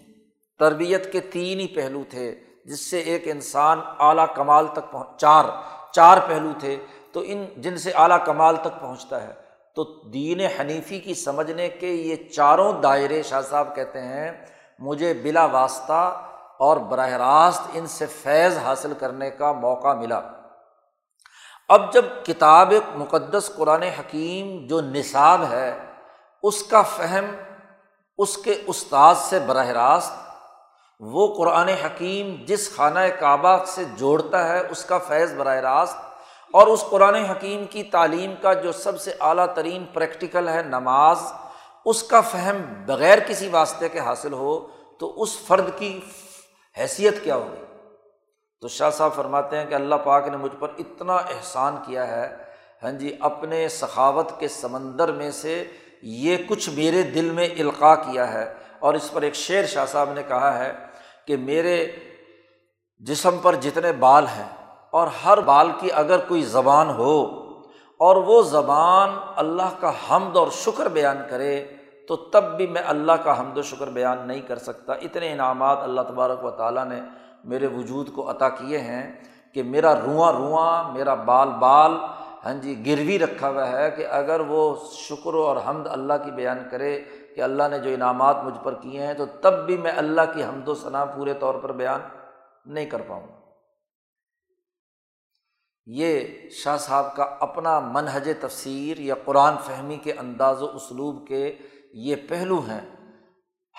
تربیت کے تین ہی پہلو تھے۔ جس سے ایک انسان اعلیٰ کمال تک پہنچ چار چار پہلو تھے، تو ان جن سے اعلیٰ کمال تک پہنچتا ہے۔ تو دین حنیفی کی سمجھنے کے یہ چاروں دائرے شاہ صاحب کہتے ہیں، مجھے بلا واسطہ اور براہ راست ان سے فیض حاصل کرنے کا موقع ملا۔ اب جب کتاب مقدس قرآن حکیم جو نصاب ہے، اس کا فہم اس کے استاذ سے براہ راست وہ قرآن حکیم جس خانہ کعبہ سے جوڑتا ہے، اس کا فیض براہ راست، اور اس قرآن حکیم کی تعلیم کا جو سب سے اعلیٰ ترین پریکٹیکل ہے نماز، اس کا فہم بغیر کسی واسطے کے حاصل ہو، تو اس فرد کی حیثیت کیا ہوگی؟ تو شاہ صاحب فرماتے ہیں کہ اللہ پاک نے مجھ پر اتنا احسان کیا ہے ہاں جی اپنے سخاوت کے سمندر میں سے یہ کچھ میرے دل میں القاع کیا ہے، اور اس پر ایک شعر شاہ صاحب نے کہا ہے کہ میرے جسم پر جتنے بال ہیں اور ہر بال کی اگر کوئی زبان ہو اور وہ زبان اللہ کا حمد اور شکر بیان کرے، تو تب بھی میں اللہ کا حمد و شکر بیان نہیں کر سکتا۔ اتنے انعامات اللہ تبارک و تعالیٰ نے میرے وجود کو عطا کیے ہیں کہ میرا رواں رواں، میرا بال بال ہاں جی گروی رکھا ہوا ہے کہ اگر وہ شکر اور حمد اللہ کی بیان کرے کہ اللہ نے جو انعامات مجھ پر کیے ہیں تو تب بھی میں اللہ کی حمد و ثناء پورے طور پر بیان نہیں کر پاؤں۔ گا یہ شاہ صاحب کا اپنا منہج تفسیر یا قرآن فہمی کے انداز و اسلوب کے یہ پہلو ہیں۔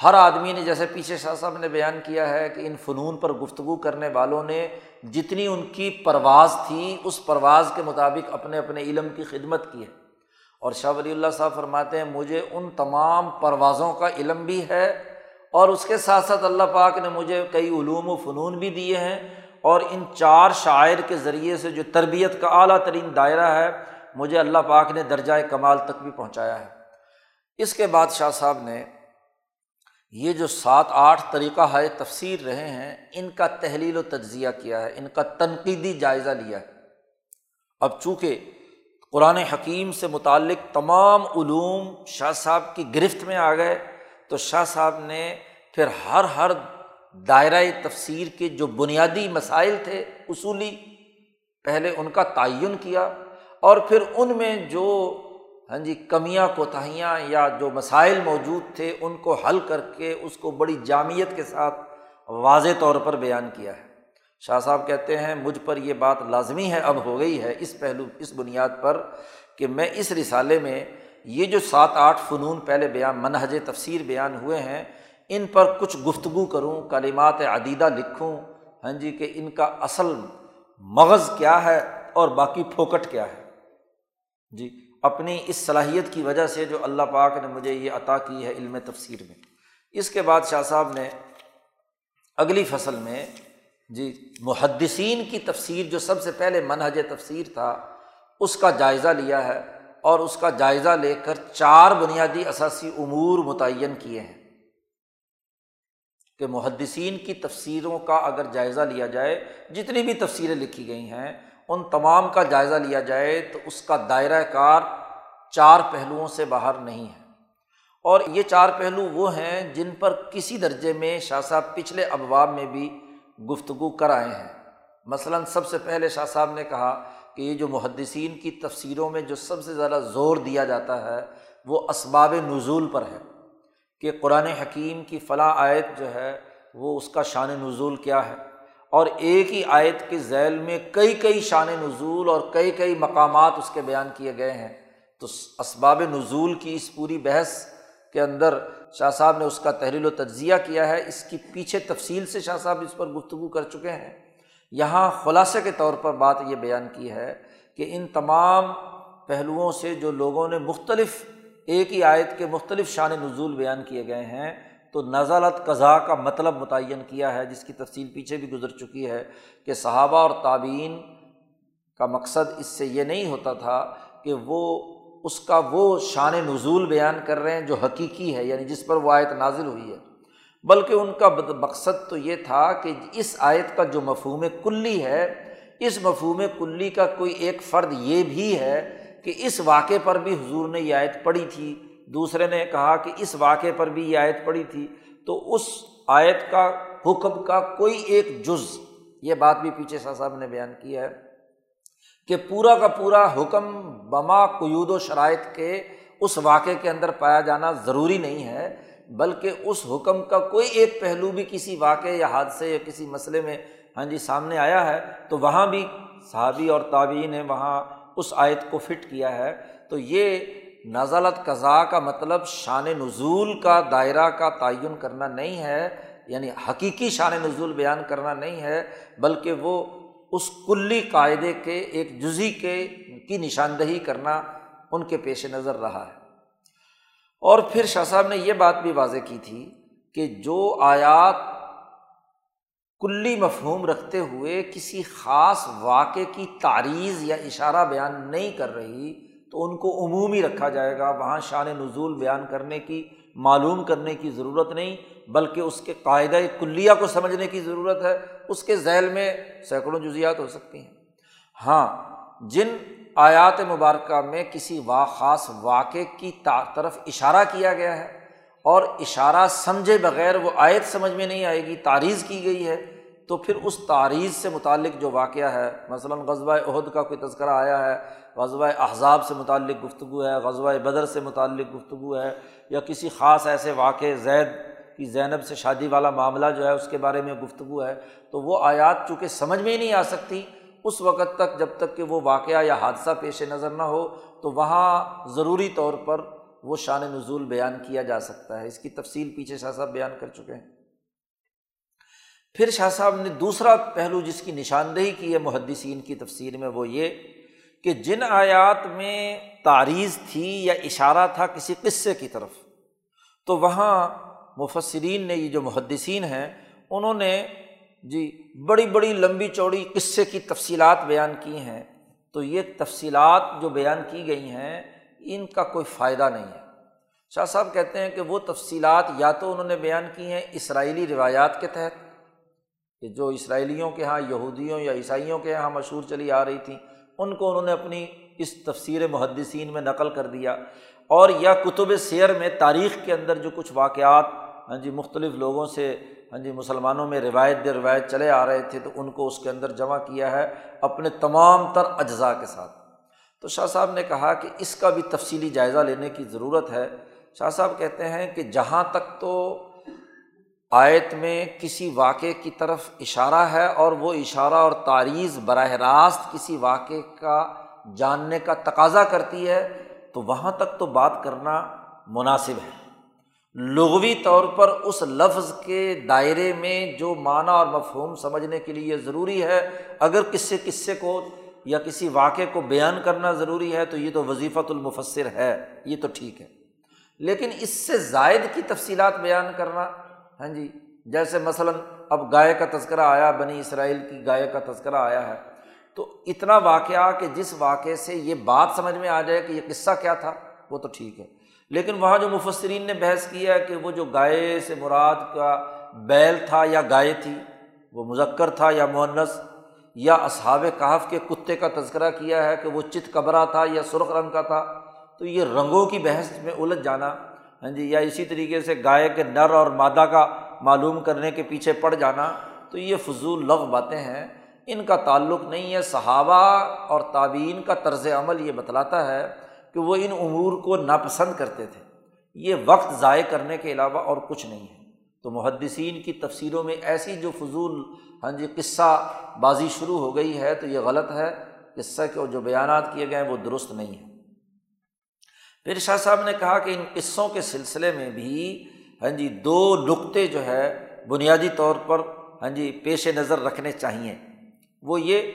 ہر آدمی نے جیسے پیچھے شاہ صاحب نے بیان کیا ہے کہ ان فنون پر گفتگو کرنے والوں نے جتنی ان کی پرواز تھی، اس پرواز کے مطابق اپنے اپنے علم کی خدمت کی ہے۔ اور شاہ ولی اللہ صاحب فرماتے ہیں، مجھے ان تمام پروازوں کا علم بھی ہے اور اس کے ساتھ ساتھ اللہ پاک نے مجھے کئی علوم و فنون بھی دیے ہیں اور ان چار شاعر کے ذریعے سے جو تربیت کا اعلیٰ ترین دائرہ ہے، مجھے اللہ پاک نے درجۂ کمال تک بھی پہنچایا ہے۔ اس کے بعد شاہ صاحب نے یہ جو سات آٹھ طریقہ ہے، تفسیر رہے ہیں، ان کا تحلیل و تجزیہ کیا ہے، ان کا تنقیدی جائزہ لیا ہے۔ اب چونکہ قرآن حکیم سے متعلق تمام علوم شاہ صاحب کی گرفت میں آ گئے تو شاہ صاحب نے پھر ہر ہر دائرۂ تفسیر کے جو بنیادی مسائل تھے اصولی پہلے ان کا تعین کیا اور پھر ان میں جو ہاں جی کمیاں، کوتاہیاں یا جو مسائل موجود تھے ان کو حل کر کے اس کو بڑی جامعت کے ساتھ واضح طور پر بیان کیا ہے۔ شاہ صاحب کہتے ہیں، مجھ پر یہ بات لازمی ہے، اب ہو گئی ہے۔ اس پہلو، اس بنیاد پر کہ میں اس رسالے میں یہ جو سات آٹھ فنون پہلے بیان، منہج تفسیر بیان ہوئے ہیں، ان پر کچھ گفتگو کروں، کلمات عدیدہ لکھوں۔ ہاں جی کہ ان کا اصل مغز کیا ہے اور باقی پھوکٹ کیا ہے۔ جی اپنی اس صلاحیت کی وجہ سے جو اللہ پاک نے مجھے یہ عطا کی ہے علم تفسیر میں۔ اس کے بعد شاہ صاحب نے اگلی فصل میں جی محدثین کی تفسیر جو سب سے پہلے منہج تفسیر تھا، اس کا جائزہ لیا ہے اور اس کا جائزہ لے کر چار بنیادی اثاثی امور متعین کیے ہیں۔ کہ محدثین کی تفسیروں کا اگر جائزہ لیا جائے، جتنی بھی تفسیریں لکھی گئی ہیں، ان تمام کا جائزہ لیا جائے تو اس کا دائرۂ کار چار پہلوؤں سے باہر نہیں ہے۔ اور یہ چار پہلو وہ ہیں جن پر کسی درجے میں شاہ صاحب پچھلے ابواب میں بھی گفتگو کر آئے ہیں۔ مثلاً سب سے پہلے شاہ صاحب نے کہا کہ یہ جو محدثین کی تفسیروں میں جو سب سے زیادہ زور دیا جاتا ہے، وہ اسباب نزول پر ہے کہ قرآن حکیم کی فلاں آیت جو ہے، وہ اس کا شان نزول کیا ہے۔ اور ایک ہی آیت کے ذیل میں کئی کئی شان نزول اور کئی کئی مقامات اس کے بیان کیے گئے ہیں۔ تو اسباب نزول کی اس پوری بحث کے اندر شاہ صاحب نے اس کا تحریل و تجزیہ کیا ہے، اس کی پیچھے تفصیل سے شاہ صاحب اس پر گفتگو کر چکے ہیں۔ یہاں خلاصے کے طور پر بات یہ بیان کی ہے کہ ان تمام پہلوؤں سے جو لوگوں نے مختلف، ایک ہی آیت کے مختلف شان نزول بیان کیے گئے ہیں، تو نزالت قضا کا مطلب متعین کیا ہے، جس کی تفصیل پیچھے بھی گزر چکی ہے کہ صحابہ اور تعبین کا مقصد اس سے یہ نہیں ہوتا تھا کہ وہ اس کا وہ شان نزول بیان کر رہے ہیں جو حقیقی ہے یعنی جس پر وہ آیت نازل ہوئی ہے۔ بلکہ ان کا مقصد تو یہ تھا کہ اس آیت کا جو مفہوم کلی ہے، اس مفہوم کلی کا کوئی ایک فرد یہ بھی ہے کہ اس واقعے پر بھی حضور نے یہ آیت پڑھی تھی۔ دوسرے نے کہا کہ اس واقعے پر بھی یہ آیت پڑھی تھی۔ تو اس آیت کا حکم کا کوئی ایک جز، یہ بات بھی پیچھے شاہ صاحب نے بیان کیا ہے۔ کہ پورا کا پورا حکم بما قیود و شرائط کے اس واقعے کے اندر پایا جانا ضروری نہیں ہے، بلکہ اس حکم کا کوئی ایک پہلو بھی کسی واقعے یا حادثے یا کسی مسئلے میں ہاں جی سامنے آیا ہے، تو وہاں بھی صحابی اور تعبین نے وہاں اس آیت کو فٹ کیا ہے۔ تو یہ نزلت قضاء کا مطلب شان نزول کا دائرہ کا تعین کرنا نہیں ہے یعنی حقیقی شان نزول بیان کرنا نہیں ہے، بلکہ وہ اس کلی قاعدے کے، ایک جزی کے، کی نشاندہی کرنا ان کے پیش نظر رہا ہے۔ اور پھر شاہ صاحب نے یہ بات بھی واضح کی تھی کہ جو آیات کلی مفہوم رکھتے ہوئے کسی خاص واقعے کی تعریض یا اشارہ بیان نہیں کر رہی، تو ان کو عمومی رکھا جائے گا۔ وہاں شان نزول بیان کرنے کی معلوم کرنے کی ضرورت نہیں، بلکہ اس کے قاعدۂ کلیہ کو سمجھنے کی ضرورت ہے۔ اس کے ذیل میں سینکڑوں جزیات ہو سکتی ہیں۔ ہاں جن آیات مبارکہ میں کسی وا، خاص واقعے کی طرف اشارہ کیا گیا ہے، اور اشارہ سمجھے بغیر وہ آیت سمجھ میں نہیں آئے گی، تعریض کی گئی ہے، تو پھر اس تعریض سے متعلق جو واقعہ ہے، مثلاً غزبۂ عہد کا کوئی تذکرہ آیا ہے غزبۂ احزاب سے متعلق گفتگو ہے غزبۂ بدر سے متعلق گفتگو ہے یا کسی خاص ایسے واقع زید کی زینب سے شادی والا معاملہ جو ہے، اس کے بارے میں گفتگو ہے، تو وہ آیات چونکہ سمجھ میں ہی نہیں آ سکتی، اس وقت تک جب تک کہ وہ واقعہ یا حادثہ پیش نظر نہ ہو، تو وہاں ضروری طور پر وہ شان نزول بیان کیا جا سکتا ہے۔ اس کی تفصیل پیچھے شاہ صاحب بیان کر چکے ہیں۔ پھر شاہ صاحب نے دوسرا پہلو جس کی نشاندہی کی ہے محدثین کی تفصیل میں، وہ یہ کہ جن آیات میں تعریض تھی یا اشارہ تھا کسی قصے کی طرف تو وہاں مفسرین نے یہ جو محدثین ہیں، انہوں نے جی بڑی بڑی لمبی چوڑی قصے کی تفصیلات بیان کی ہیں۔ تو یہ تفصیلات جو بیان کی گئی ہیں، ان کا کوئی فائدہ نہیں ہے۔ شاہ صاحب کہتے ہیں کہ وہ تفصیلات یا تو انہوں نے بیان کی ہیں اسرائیلی روایات کے تحت، کہ جو اسرائیلیوں کے یہاں یہودیوں یا عیسائیوں کے یہاں مشہور چلی آ رہی تھیں، ان کو انہوں نے اپنی اس تفسیر محدثین میں نقل کر دیا۔ اور یا کتب سیر میں تاریخ کے اندر جو کچھ واقعات ہاں جی مختلف لوگوں سے ہاں جی مسلمانوں میں روایت دے روایت چلے آ رہے تھے، تو ان کو اس کے اندر جمع کیا ہے اپنے تمام تر اجزاء کے ساتھ۔ تو شاہ صاحب نے کہا کہ اس کا بھی تفصیلی جائزہ لینے کی ضرورت ہے۔ شاہ صاحب کہتے ہیں کہ جہاں تک تو آیت میں کسی واقعے کی طرف اشارہ ہے اور وہ اشارہ اور تعریض براہ راست کسی واقعے کا جاننے کا تقاضا کرتی ہے تو وہاں تک تو بات کرنا مناسب ہے۔ لغوی طور پر اس لفظ کے دائرے میں جو معنی اور مفہوم سمجھنے کے لیے ضروری ہے، اگر کسی قصے کو یا کسی واقعے کو بیان کرنا ضروری ہے تو یہ تو وظیفۃ المفصر ہے، یہ تو ٹھیک ہے۔ لیکن اس سے زائد کی تفصیلات بیان کرنا ہاں جی جیسے مثلاً اب گائے کا تذکرہ آیا، بنی اسرائیل کی گائے کا تذکرہ آیا ہے۔ تو اتنا واقعہ کہ جس واقعے سے یہ بات سمجھ میں آ جائے کہ یہ قصہ کیا تھا، وہ تو ٹھیک ہے۔ لیکن وہاں جو مفسرین نے بحث کیا کہ وہ جو گائے سے مراد کا بیل تھا یا گائے تھی، وہ مذکر تھا یا مونس یا اصحاب کہاف کے کتے کا تذکرہ کیا ہے کہ وہ چت قبرا تھا یا سرخ رنگ کا تھا، تو یہ رنگوں کی بحث میں الجھ جانا ہاں جی یا اسی طریقے سے گائے کے نر اور مادہ کا معلوم کرنے کے پیچھے پڑ جانا، تو یہ فضول لغ باتیں ہیں۔ ان کا تعلق نہیں ہے، صحابہ اور تعبین کا طرز عمل یہ بتلاتا ہے کہ وہ ان امور کو ناپسند کرتے تھے۔ یہ وقت ضائع کرنے کے علاوہ اور کچھ نہیں ہے۔ تو محدثین کی تفسیروں میں ایسی جو فضول ہاں جی قصہ بازی شروع ہو گئی ہے تو یہ غلط ہے۔ قصہ کے جو بیانات کیے گئے ہیں وہ درست نہیں ہیں۔ پھر شاہ صاحب نے کہا کہ ان قصوں کے سلسلے میں بھی ہاں جی دو نقطے جو ہے بنیادی طور پر ہاں جی پیش نظر رکھنے چاہئیں۔ وہ یہ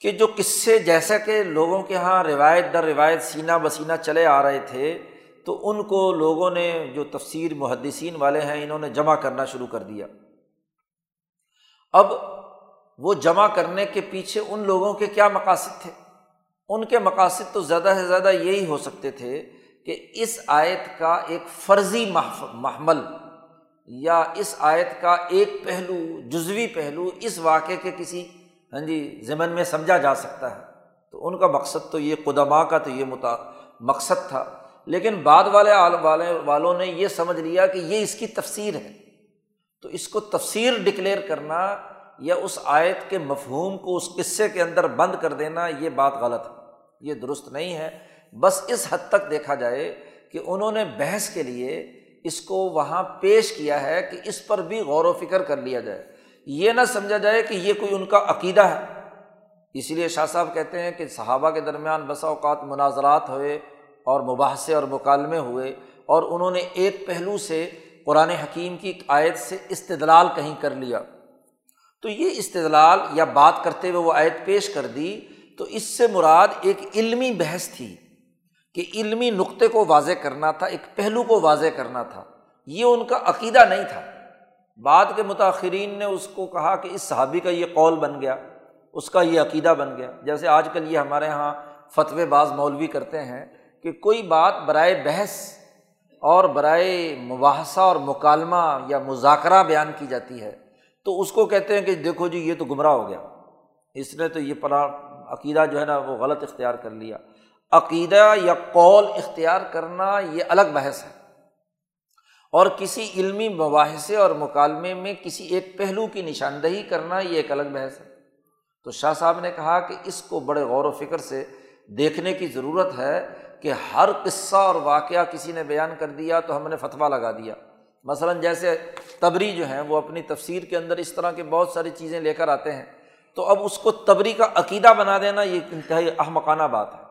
کہ جو قصے جیسا کہ لوگوں کے یہاں روایت در روایت سینہ بسینہ چلے آ رہے تھے، تو ان کو لوگوں نے جو تفسیر محدثین والے ہیں، انہوں نے جمع کرنا شروع کر دیا۔ اب وہ جمع کرنے کے پیچھے ان لوگوں کے کیا مقاصد تھے؟ ان کے مقاصد تو زیادہ سے زیادہ یہی ہو سکتے تھے کہ اس آیت کا ایک فرضی محمل یا اس آیت کا ایک پہلو، جزوی پہلو اس واقعے کے کسی ہاں جی ضمن میں سمجھا جا سکتا ہے۔ تو ان کا مقصد تو یہ قدما کا تو یہ متا، مقصد تھا۔ لیکن بعد والے والے والوں نے یہ سمجھ لیا کہ یہ اس کی تفسیر ہے۔ تو اس کو تفسیر ڈکلیئر کرنا یا اس آیت کے مفہوم کو اس قصے کے اندر بند کر دینا، یہ بات غلط ہے۔ یہ درست نہیں ہے۔ بس اس حد تک دیکھا جائے کہ انہوں نے بحث کے لیے اس کو وہاں پیش کیا ہے کہ اس پر بھی غور و فکر کر لیا جائے۔ یہ نہ سمجھا جائے کہ یہ کوئی ان کا عقیدہ ہے۔ اس لیے شاہ صاحب کہتے ہیں کہ صحابہ کے درمیان بسا اوقات مناظرات ہوئے اور مباحثے اور مکالمے ہوئے اور انہوں نے ایک پہلو سے قرآن حکیم کی آیت سے استدلال کہیں کر لیا۔ تو یہ استدلال یا بات کرتے ہوئے وہ آیت پیش کر دی تو اس سے مراد ایک علمی بحث تھی۔ کہ علمی نقطے کو واضح کرنا تھا، ایک پہلو کو واضح کرنا تھا۔ یہ ان کا عقیدہ نہیں تھا۔ بعد کے متاثرین نے اس کو کہا کہ اس صحابی کا یہ قول بن گیا، اس کا یہ عقیدہ بن گیا۔ جیسے آج کل یہ ہمارے یہاں فتوی باز مولوی کرتے ہیں کہ کوئی بات برائے بحث اور برائے مباحثہ اور مکالمہ یا مذاکرہ بیان کی جاتی ہے تو اس کو کہتے ہیں کہ دیکھو جی یہ تو گمراہ ہو گیا۔ اس نے تو یہ پڑا عقیدہ جو ہے نا وہ غلط اختیار کر لیا۔ عقیدہ یا قول اختیار کرنا یہ الگ بحث ہے۔ اور کسی علمی مباحثے اور مکالمے میں کسی ایک پہلو کی نشاندہی کرنا یہ ایک الگ بحث ہے۔ تو شاہ صاحب نے کہا کہ اس کو بڑے غور و فکر سے دیکھنے کی ضرورت ہے کہ ہر قصہ اور واقعہ کسی نے بیان کر دیا تو ہم نے فتویٰ لگا دیا۔ مثلاً جیسے تبری جو ہیں وہ اپنی تفسیر کے اندر اس طرح کی بہت ساری چیزیں لے کر آتے ہیں۔ تو اب اس کو تبری کا عقیدہ بنا دینا یہ انتہائی احمقانہ بات ہے۔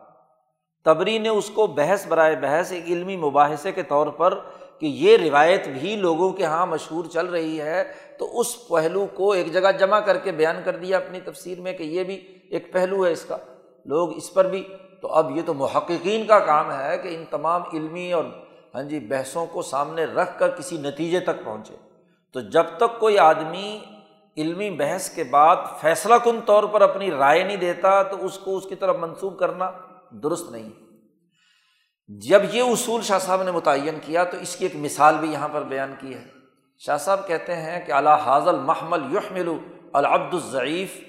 تبری نے اس کو بحث برائے بحث ایک علمی مباحثے کے طور پر کہ یہ روایت بھی لوگوں کے یہاں مشہور چل رہی ہے، تو اس پہلو کو ایک جگہ جمع کر کے بیان کر دیا اپنی تفسیر میں کہ یہ بھی ایک پہلو ہے اس کا۔ لوگ اس پر بھی، تو اب یہ تو محققین کا کام ہے کہ ان تمام علمی اور ہاں جی بحثوں کو سامنے رکھ کر کسی نتیجے تک پہنچے۔ تو جب تک کوئی آدمی علمی بحث کے بعد فیصلہ کن طور پر اپنی رائے نہیں دیتا، تو اس کو اس کی طرف منسوخ کرنا درست نہیں۔ جب یہ اصول شاہ صاحب نے متعین کیا تو اس کی ایک مثال بھی یہاں پر بیان کی ہے۔ شاہ صاحب کہتے ہیں کہ اللہ حاضل محمل یحمل العبد الضعیف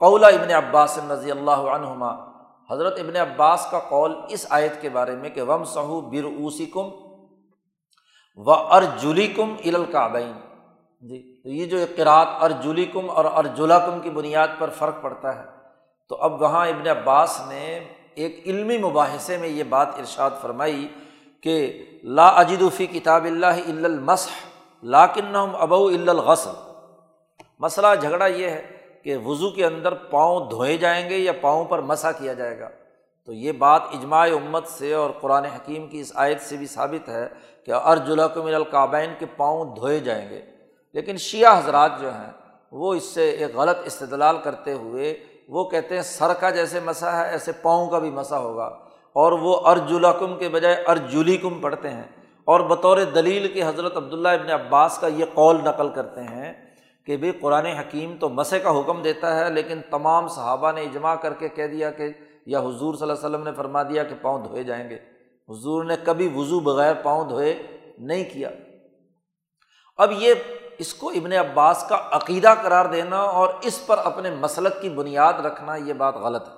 قولا ابن عباس رضی اللہ عنہما۔ حضرت ابن عباس کا قول اس آیت کے بارے میں کہ وم سہو اوسی کم و ارجلی کم الکابین جی تو یہ جو قرآت ارجلی کم اور ارجلا کم کی بنیاد پر فرق پڑتا ہے۔ تو اب وہاں ابن عباس نے ایک علمی مباحثے میں یہ بات ارشاد فرمائی کہ لا اجدفی کتاب اللہ المسح لاکن ابو الغسل۔ مسئلہ جھگڑا یہ ہے کہ وضو کے اندر پاؤں دھوئے جائیں گے یا پاؤں پر مسا کیا جائے گا۔ تو یہ بات اجماع امت سے اور قرآن حکیم کی اس آیت سے بھی ثابت ہے کہ ارجلا کو من القابین کے پاؤں دھوئے جائیں گے۔ لیکن شیعہ حضرات جو ہیں، وہ اس سے ایک غلط استدلال کرتے ہوئے وہ کہتے ہیں سر کا جیسے مسا ہے، ایسے پاؤں کا بھی مسا ہوگا۔ اور وہ ارجلاکم کے بجائے ارجلی کم پڑھتے ہیں۔ اور بطور دلیل کے حضرت عبداللہ ابن عباس کا یہ قول نقل کرتے ہیں کہ بھائی قرآن حکیم تو مسے کا حکم دیتا ہے، لیکن تمام صحابہ نے اجماع کر کے کہہ دیا کہ، یا حضور صلی اللہ علیہ وسلم نے فرما دیا کہ پاؤں دھوئے جائیں گے۔ حضور نے کبھی وضو بغیر پاؤں دھوئے نہیں کیا۔ اب یہ اس کو ابن عباس کا عقیدہ قرار دینا اور اس پر اپنے مسلک کی بنیاد رکھنا یہ بات غلط ہے۔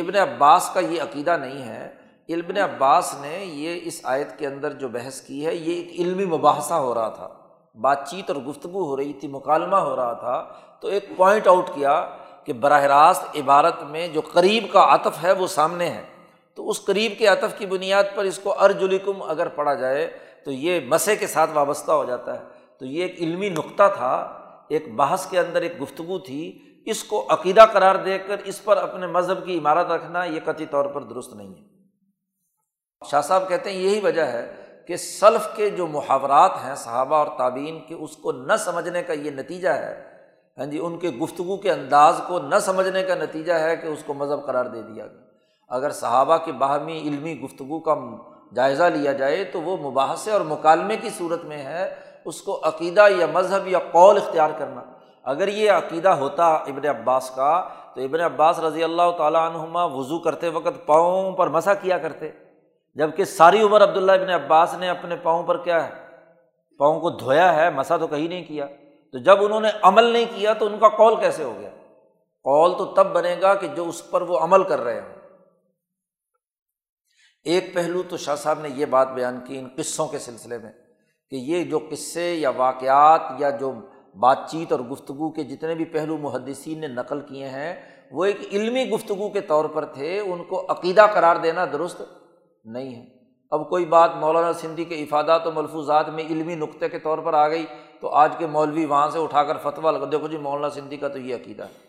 ابن عباس کا یہ عقیدہ نہیں ہے۔ ابن عباس نے یہ اس آیت کے اندر جو بحث کی ہے، یہ ایک علمی مباحثہ ہو رہا تھا۔ بات چیت اور گفتگو ہو رہی تھی، مکالمہ ہو رہا تھا۔ تو ایک پوائنٹ آؤٹ کیا کہ براہ راست عبارت میں جو قریب کا عطف ہے، وہ سامنے ہے۔ تو اس قریب کے عطف کی بنیاد پر اس کو ارجلکم اگر پڑھا جائے تو یہ مسے کے ساتھ وابستہ ہو جاتا ہے۔ تو یہ ایک علمی نقطہ تھا، ایک بحث کے اندر ایک گفتگو تھی۔ اس کو عقیدہ قرار دے کر اس پر اپنے مذہب کی عمارت رکھنا یہ قطعی طور پر درست نہیں ہے۔ شاہ صاحب کہتے ہیں یہی وجہ ہے کہ سلف کے جو محاورات ہیں صحابہ اور تعبین کے، اس کو نہ سمجھنے کا یہ نتیجہ ہے۔ ہاں جی ان کے گفتگو کے انداز کو نہ سمجھنے کا نتیجہ ہے کہ اس کو مذہب قرار دے دیا گیا۔ اگر صحابہ کی باہمی علمی گفتگو کا جائزہ لیا جائے تو وہ مباحثے اور مکالمے کی صورت میں ہے۔ اس کو عقیدہ یا مذہب یا قول اختیار کرنا۔ اگر یہ عقیدہ ہوتا ابن عباس کا، تو ابن عباس رضی اللہ تعالیٰ عنہما وضو کرتے وقت پاؤں پر مسا کیا کرتے۔ جبکہ ساری عمر عبداللہ ابن عباس نے اپنے پاؤں پر کیا ہے؟ پاؤں کو دھویا ہے مسا تو کہیں نہیں کیا۔ تو جب انہوں نے عمل نہیں کیا تو ان کا کال کیسے ہو گیا؟ کال تو تب بنے گا کہ جو اس پر وہ عمل کر رہے ہوں۔ ایک پہلو تو شاہ صاحب نے یہ بات بیان کی ان قصوں کے سلسلے میں۔ کہ یہ جو قصے یا واقعات یا جو بات چیت اور گفتگو کے جتنے بھی پہلو محدثین نے نقل کیے ہیں، وہ ایک علمی گفتگو کے طور پر تھے، ان کو عقیدہ قرار دینا درست نہیں ہے۔ اب کوئی بات مولانا سندھی کے افادات و ملفوظات میں علمی نقطے کے طور پر آ گئی تو آج کے مولوی وہاں سے اٹھا کر فتویٰ لگا، دیکھو جی مولانا سندھی کا تو یہ عقیدہ ہے۔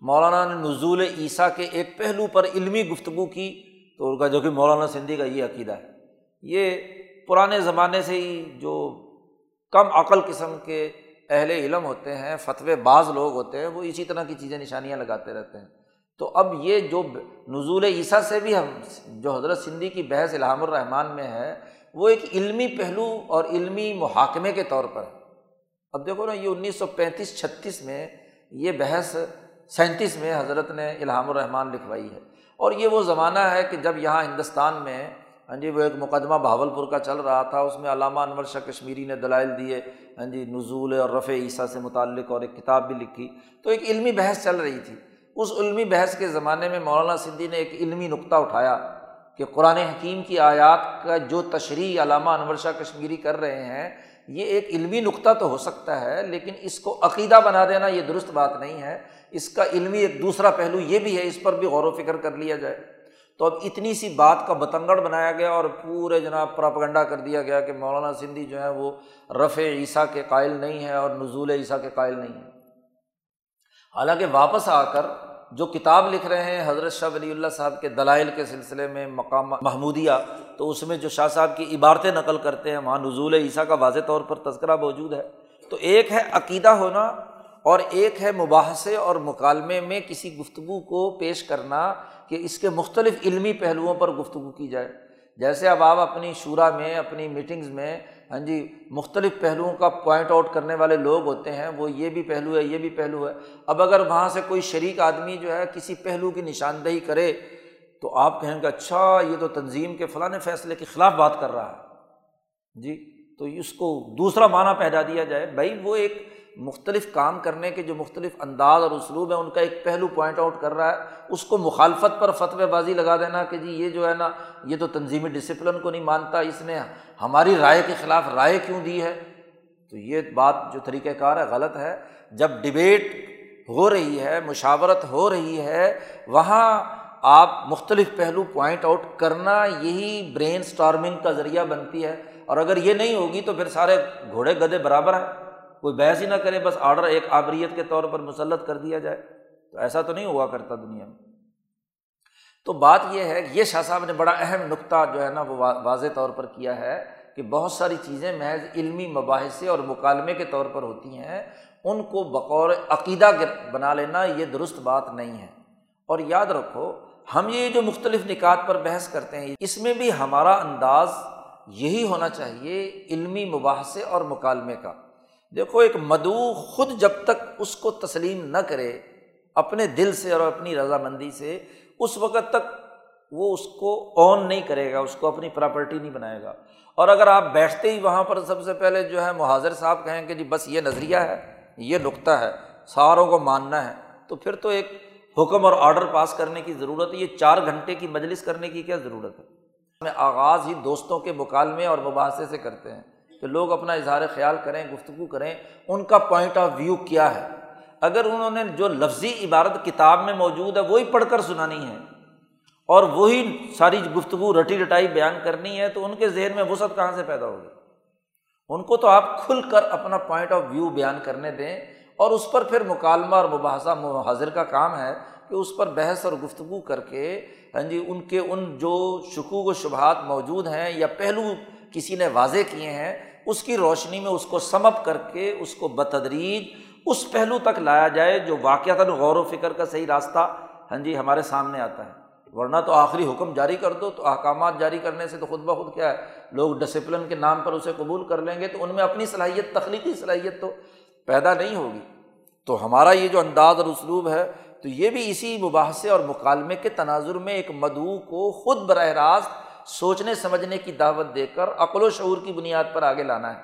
مولانا نے نزول عیسیٰ کے ایک پہلو پر علمی گفتگو کی تو ان کا جو کہ مولانا سندھی کا یہ عقیدہ ہے۔ یہ پرانے زمانے سے ہی جو کم عقل قسم کے اہل علم ہوتے ہیں، فتوے بعض لوگ ہوتے ہیں، وہ اسی طرح کی چیزیں نشانیاں لگاتے رہتے ہیں۔ تو اب یہ جو نزول عیسیٰ سے بھی ہم جو حضرت سندھی کی بحث الحام الرحمٰن میں ہے، وہ ایک علمی پہلو اور علمی محاکمے کے طور پر اب دیکھو نا، یہ انیس سو پینتیس، چھتیس میں یہ بحث سینتیس میں حضرت نے الحام الرحمٰن لکھوائی ہے۔ اور یہ وہ زمانہ ہے کہ جب یہاں ہندوستان میں ہاں جی وہ ایک مقدمہ بھاول پور کا چل رہا تھا، اس میں علامہ انور شاہ کشمیری نے دلائل دیے ہاں جی نزول اور رفع عیسیٰ سے متعلق اور ایک کتاب بھی لکھی۔ تو ایک علمی بحث چل رہی تھی۔ اس علمی بحث کے زمانے میں مولانا سندھی نے ایک علمی نقطہ اٹھایا کہ قرآن حکیم کی آیات کا جو تشریح علامہ انور شاہ کشمیری کر رہے ہیں، یہ ایک علمی نقطہ تو ہو سکتا ہے، لیکن اس کو عقیدہ بنا دینا یہ درست بات نہیں ہے۔ اس کا علمی ایک دوسرا پہلو یہ بھی ہے، اس پر بھی غور و فکر کر لیا جائے۔ تو اب اتنی سی بات کا بتنگڑ بنایا گیا اور پورے جناب پراپگنڈا کر دیا گیا کہ مولانا سندھی جو ہے وہ رفع عیسیٰ کے قائل نہیں ہے اور نزول عیسیٰ کے قائل نہیں ہے حالانکہ واپس آ کر جو کتاب لکھ رہے ہیں حضرت شاہ ولی اللہ صاحب کے دلائل کے سلسلے میں مقام محمودیہ، تو اس میں جو شاہ صاحب کی عبارتیں نقل کرتے ہیں، وہاں نزول عیسیٰ کا واضح طور پر تذکرہ موجود ہے۔ تو ایک ہے عقیدہ ہونا اور ایک ہے مباحثے اور مکالمے میں کسی گفتگو کو پیش کرنا۔ کہ اس کے مختلف علمی پہلوؤں پر گفتگو کی جائے۔ جیسے اب آپ اپنی شعرا میں، اپنی میٹنگز میں ہاں جی مختلف پہلوؤں کا پوائنٹ آؤٹ کرنے والے لوگ ہوتے ہیں، وہ یہ بھی پہلو ہے، یہ بھی پہلو ہے۔ اب اگر وہاں سے کوئی شریک آدمی جو ہے کسی پہلو کی نشاندہی کرے، تو آپ کہیں گے اچھا یہ تو تنظیم کے فلاں فیصلے کے خلاف بات کر رہا ہے۔ جی تو اس کو دوسرا معنی پیدا دیا جائے۔ بھائی، وہ ایک مختلف کام کرنے کے جو مختلف انداز اور اسلوب ہیں، ان کا ایک پہلو پوائنٹ آؤٹ کر رہا ہے۔ اس کو مخالفت پر فتوی بازی لگا دینا کہ جی یہ جو ہے نا، یہ تو تنظیمی ڈسپلن کو نہیں مانتا، اس نے ہماری رائے کے خلاف رائے کیوں دی ہے؟ تو یہ بات جو طریقۂ کار ہے، غلط ہے۔ جب ڈبیٹ ہو رہی ہے، مشاورت ہو رہی ہے، وہاں آپ مختلف پہلو پوائنٹ آؤٹ کرنا یہی برین اسٹارمنگ کا ذریعہ بنتی ہے۔ اور اگر یہ نہیں ہوگی تو پھر سارے گھوڑے گدے برابر ہیں۔ کوئی بحث ہی نہ کرے، بس آڈر ایک آبریت کے طور پر مسلط کر دیا جائے۔ تو ایسا تو نہیں ہوا کرتا دنیا میں۔ تو بات یہ ہے، یہ شاہ صاحب نے بڑا اہم نقطہ جو ہے نا وہ واضح طور پر کیا ہے کہ بہت ساری چیزیں محض علمی مباحثے اور مکالمے کے طور پر ہوتی ہیں۔ ان کو بقور عقیدہ بنا لینا یہ درست بات نہیں ہے۔ اور یاد رکھو، ہم یہ جو مختلف نکات پر بحث کرتے ہیں، اس میں بھی ہمارا انداز یہی ہونا چاہیے علمی مباحثے اور مکالمے کا۔ دیکھو، ایک مدعو خود جب تک اس کو تسلیم نہ کرے، اپنے دل سے اور اپنی رضامندی سے، اس وقت تک وہ اس کو آن نہیں کرے گا، اس کو اپنی پراپرٹی نہیں بنائے گا۔ اور اگر آپ بیٹھتے ہی وہاں پر سب سے پہلے جو ہے مہاجر صاحب کہیں کہ جی بس یہ نظریہ ہے، یہ نقطہ ہے، ساروں کو ماننا ہے، تو پھر تو ایک حکم اور آڈر پاس کرنے کی ضرورت ہے، یہ چار گھنٹے کی مجلس کرنے کی کیا ضرورت ہے؟ ہمیں آغاز ہی دوستوں کے مکالمے اور مباحثے سے کرتے ہیں۔ کہ لوگ اپنا اظہار خیال کریں، گفتگو کریں، ان کا پوائنٹ آف ویو کیا ہے؟ اگر انہوں نے جو لفظی عبارت کتاب میں موجود ہے، وہی پڑھ کر سنانی ہے اور وہی ساری گفتگو رٹی رٹائی بیان کرنی ہے، تو ان کے ذہن میں وسعت کہاں سے پیدا ہوگی؟ ان کو تو آپ کھل کر اپنا پوائنٹ آف ویو بیان کرنے دیں اور اس پر پھر مکالمہ اور مباحثہ حاضر کا کام ہے کہ اس پر بحث اور گفتگو کر کے ہاں جی ان کے ان جو شکوک و شبہات موجود ہیں یا پہلو کسی نے واضح کیے ہیں، اس کی روشنی میں اس کو سمپ کر کے اس کو بتدریج اس پہلو تک لایا جائے جو واقعات غور و فکر کا صحیح راستہ ہاں جی ہمارے سامنے آتا ہے۔ ورنہ تو آخری حکم جاری کر دو، تو احکامات جاری کرنے سے تو خود بخود کیا ہے؟ لوگ ڈسپلن کے نام پر اسے قبول کر لیں گے تو ان میں اپنی صلاحیت، تخلیقی صلاحیت تو پیدا نہیں ہوگی۔ تو ہمارا یہ جو انداز اور اسلوب ہے، تو یہ بھی اسی مباحثے اور مکالمے کے تناظر میں ایک مدعو کو خود براہ راست سوچنے، سمجھنے کی دعوت دے کر عقل و شعور کی بنیاد پر آگے لانا ہے۔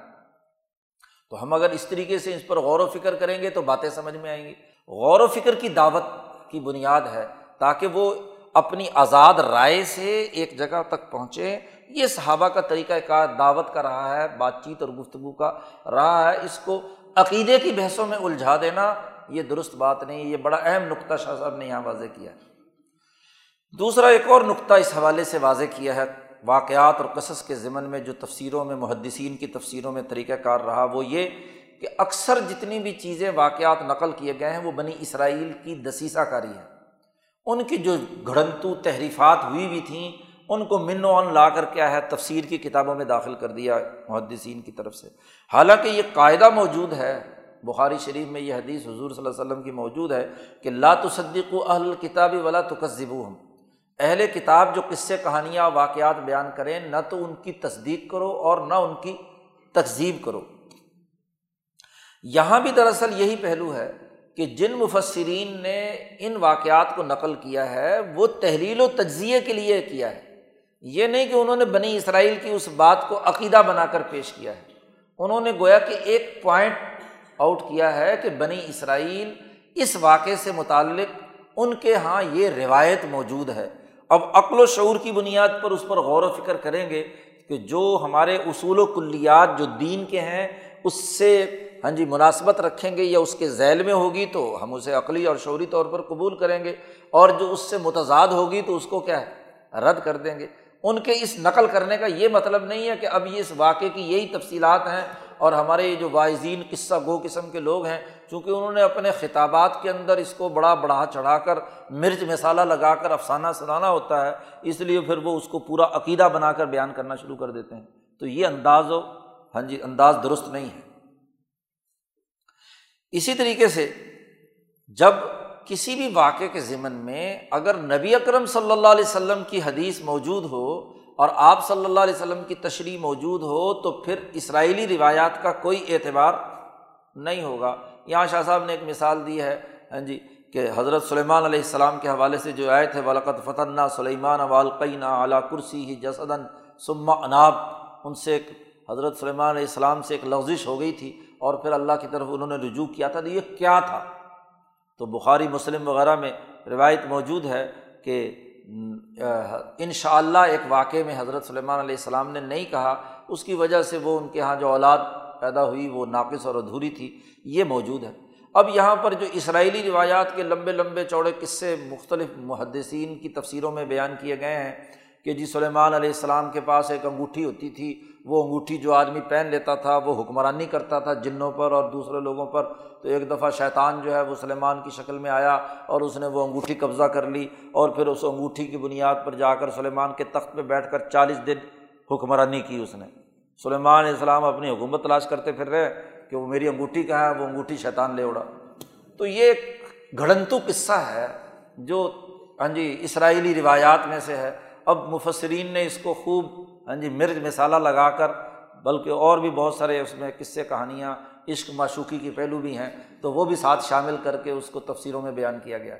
تو ہم اگر اس طریقے سے اس پر غور و فکر کریں گے تو باتیں سمجھ میں آئیں گی۔ غور و فکر کی دعوت کی بنیاد ہے تاکہ وہ اپنی آزاد رائے سے ایک جگہ تک پہنچے۔ یہ صحابہ کا طریقہ کار دعوت کا رہا ہے، بات چیت اور گفتگو کا رہا ہے۔ اس کو عقیدے کی بحثوں میں الجھا دینا یہ درست بات نہیں، یہ بڑا اہم نقطہ شاہ صاحب نے یہاں واضح کیا۔ ہے دوسرا ایک اور نقطہ اس حوالے سے واضح کیا ہے، واقعات اور قصص کے ضمن میں جو تفسیروں میں، محدثین کی تفسیروں میں طریقہ کار رہا، وہ یہ کہ اکثر جتنی بھی چیزیں واقعات نقل کیے گئے ہیں، وہ بنی اسرائیل کی دسیسہ کاری ہے ان کی جو گھڑنتو تحریفات ہوئی ہوئی تھیں، ان کو من و ان لا کر کیا ہے، تفسیر کی کتابوں میں داخل کر دیا محدثین کی طرف سے۔ حالانکہ یہ قاعدہ موجود ہے، بخاری شریف میں یہ حدیث حضور صلی اللہ علیہ وسلم کی موجود ہے کہ لا تصدیق و اہل کتابی ولا تو ہم اہل کتاب جو قصے، کہانیاں، واقعات بیان کریں، نہ تو ان کی تصدیق کرو اور نہ ان کی تقزیب کرو۔ یہاں بھی دراصل یہی پہلو ہے کہ جن مفسرین نے ان واقعات کو نقل کیا ہے، وہ تحلیل و تجزیے کے لیے کیا ہے۔ یہ نہیں کہ انہوں نے بنی اسرائیل کی اس بات کو عقیدہ بنا کر پیش کیا ہے۔ انہوں نے گویا کہ ایک پوائنٹ آؤٹ کیا ہے کہ بنی اسرائیل اس واقعے سے متعلق ان کے یہاں یہ روایت موجود ہے۔ اب عقل و شعور کی بنیاد پر اس پر غور و فکر کریں گے کہ جو ہمارے اصول و کلیات جو دین کے ہیں، اس سے ہاں جی مناسبت رکھیں گے یا اس کے ذیل میں ہوگی تو ہم اسے عقلی اور شعوری طور پر قبول کریں گے اور جو اس سے متضاد ہوگی تو اس کو کیا ہے؟ رد کر دیں گے۔ ان کے اس نقل کرنے کا یہ مطلب نہیں ہے کہ اب یہ اس واقعے کی یہی تفصیلات ہیں اور ہمارے جو واعظین، قصہ گو قسم کے لوگ ہیں چونکہ انہوں نے اپنے خطابات کے اندر اس کو بڑا بڑھا چڑھا کر مرچ مسالہ لگا کر افسانہ سنانا ہوتا ہے، اس لیے پھر وہ اس کو پورا عقیدہ بنا کر بیان کرنا شروع کر دیتے ہیں۔ تو یہ انداز ہو ہاں جی انداز درست نہیں ہے۔ اسی طریقے سے جب کسی بھی واقعے کے ضمن میں اگر نبی اکرم صلی اللہ علیہ وسلم کی حدیث موجود ہو اور آپ صلی اللہ علیہ وسلم کی تشریح موجود ہو، تو پھر اسرائیلی روایات کا کوئی اعتبار نہیں ہوگا۔ یہاں شاہ صاحب نے ایک مثال دی ہے ہاں جی کہ حضرت سلیمان علیہ السلام کے حوالے سے جو آئے تھے ولقت فتح سلیمان والقینہ اعلیٰ کرسی ہی جسدن سما اناب ان سے ایک حضرت سلیمان علیہ السلام سے ایک لفزش ہو گئی تھی اور پھر اللہ کی طرف انہوں نے رجوع کیا تھا، تو یہ کیا تھا؟ تو بخاری، مسلم وغیرہ میں روایت موجود ہے کہ ان شاء اللہ ایک واقعے میں حضرت سلیمان علیہ السلام نے نہیں کہا، اس کی وجہ سے وہ ان کے یہاں جو اولاد پیدا ہوئی، وہ ناقص اور ادھوری تھی، یہ موجود ہے۔ اب یہاں پر جو اسرائیلی روایات کے لمبے لمبے چوڑے قصے مختلف محدثین کی تفسیروں میں بیان کیے گئے ہیں کہ جی سلیمان علیہ السلام کے پاس ایک انگوٹھی ہوتی تھی، وہ انگوٹھی جو آدمی پہن لیتا تھا، وہ حکمرانی کرتا تھا جنوں پر اور دوسرے لوگوں پر۔ تو ایک دفعہ شیطان جو ہے وہ سلیمان کی شکل میں آیا اور اس نے وہ انگوٹھی قبضہ کر لی اور پھر اس انگوٹھی کی بنیاد پر جا کر سلیمان کے تخت پہ بیٹھ کر چالیس دن حکمرانی کی اس نے۔ سلیمان علیہ السلام اپنی حکومت تلاش کرتے پھر رہے کہ وہ میری انگوٹھی کہاں ہے، وہ انگوٹھی شیطان لے اڑا تو یہ ایک گھڑنتو قصہ ہے جو ہاں جی اسرائیلی روایات میں سے ہے۔ اب مفسرین نے اس کو خوب ہاں جی مرچ مثالہ لگا کر، بلکہ اور بھی بہت سارے اس میں قصے، کہانیاں، عشق، معشوقی کے پہلو بھی ہیں، تو وہ بھی ساتھ شامل کر کے اس کو تفسیروں میں بیان کیا گیا۔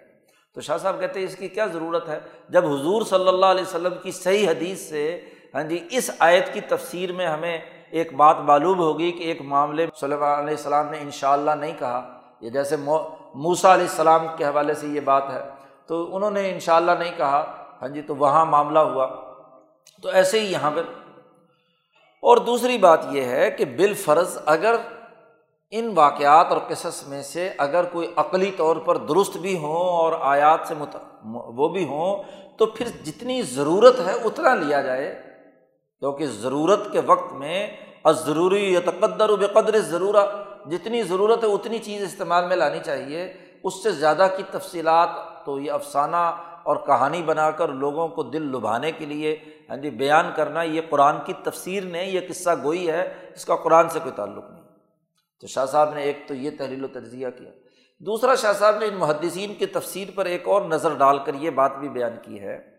تو شاہ صاحب کہتے ہیں اس کی کیا ضرورت ہے؟ جب حضور صلی اللہ علیہ وسلم کی صحیح حدیث سے ہاں جی اس آیت کی تفسیر میں ہمیں ایک بات معلوم ہوگی کہ ایک معاملے صلی اللہ علیہ السلام نے ان شاء اللہ نہیں کہا۔ یہ جیسے موسا علیہ السلام کے حوالے سے یہ بات ہے۔ تو انہوں نے ان شاء اللہ نہیں کہا۔ ہاں جی تو وہاں معاملہ ہوا۔ تو ایسے ہی یہاں پر۔ اور دوسری بات یہ ہے کہ بال فرض اگر ان واقعات اور قصص میں سے اگر کوئی عقلی طور پر درست بھی ہوں اور آیات سے مت، وہ بھی ہوں، تو پھر جتنی ضرورت ہے اتنا لیا جائے۔ کیونکہ ضرورت کے وقت میں ضروری یا تقدر و بے قدر جتنی ضرورت ہے اتنی چیز استعمال میں لانی چاہیے۔ اس سے زیادہ کی تفصیلات تو یہ افسانہ اور کہانی بنا کر لوگوں کو دل لبھانے کے لیے ہاں جی بیان کرنا، یہ قرآن کی تفسیر نہیں، یہ قصہ گوئی ہے، اس کا قرآن سے کوئی تعلق نہیں۔ تو شاہ صاحب نے ایک تو یہ تحلیل و تجزیہ کیا۔ دوسرا، شاہ صاحب نے ان محدثین کی تفسیر پر ایک اور نظر ڈال کر یہ بات بھی بیان کی ہے۔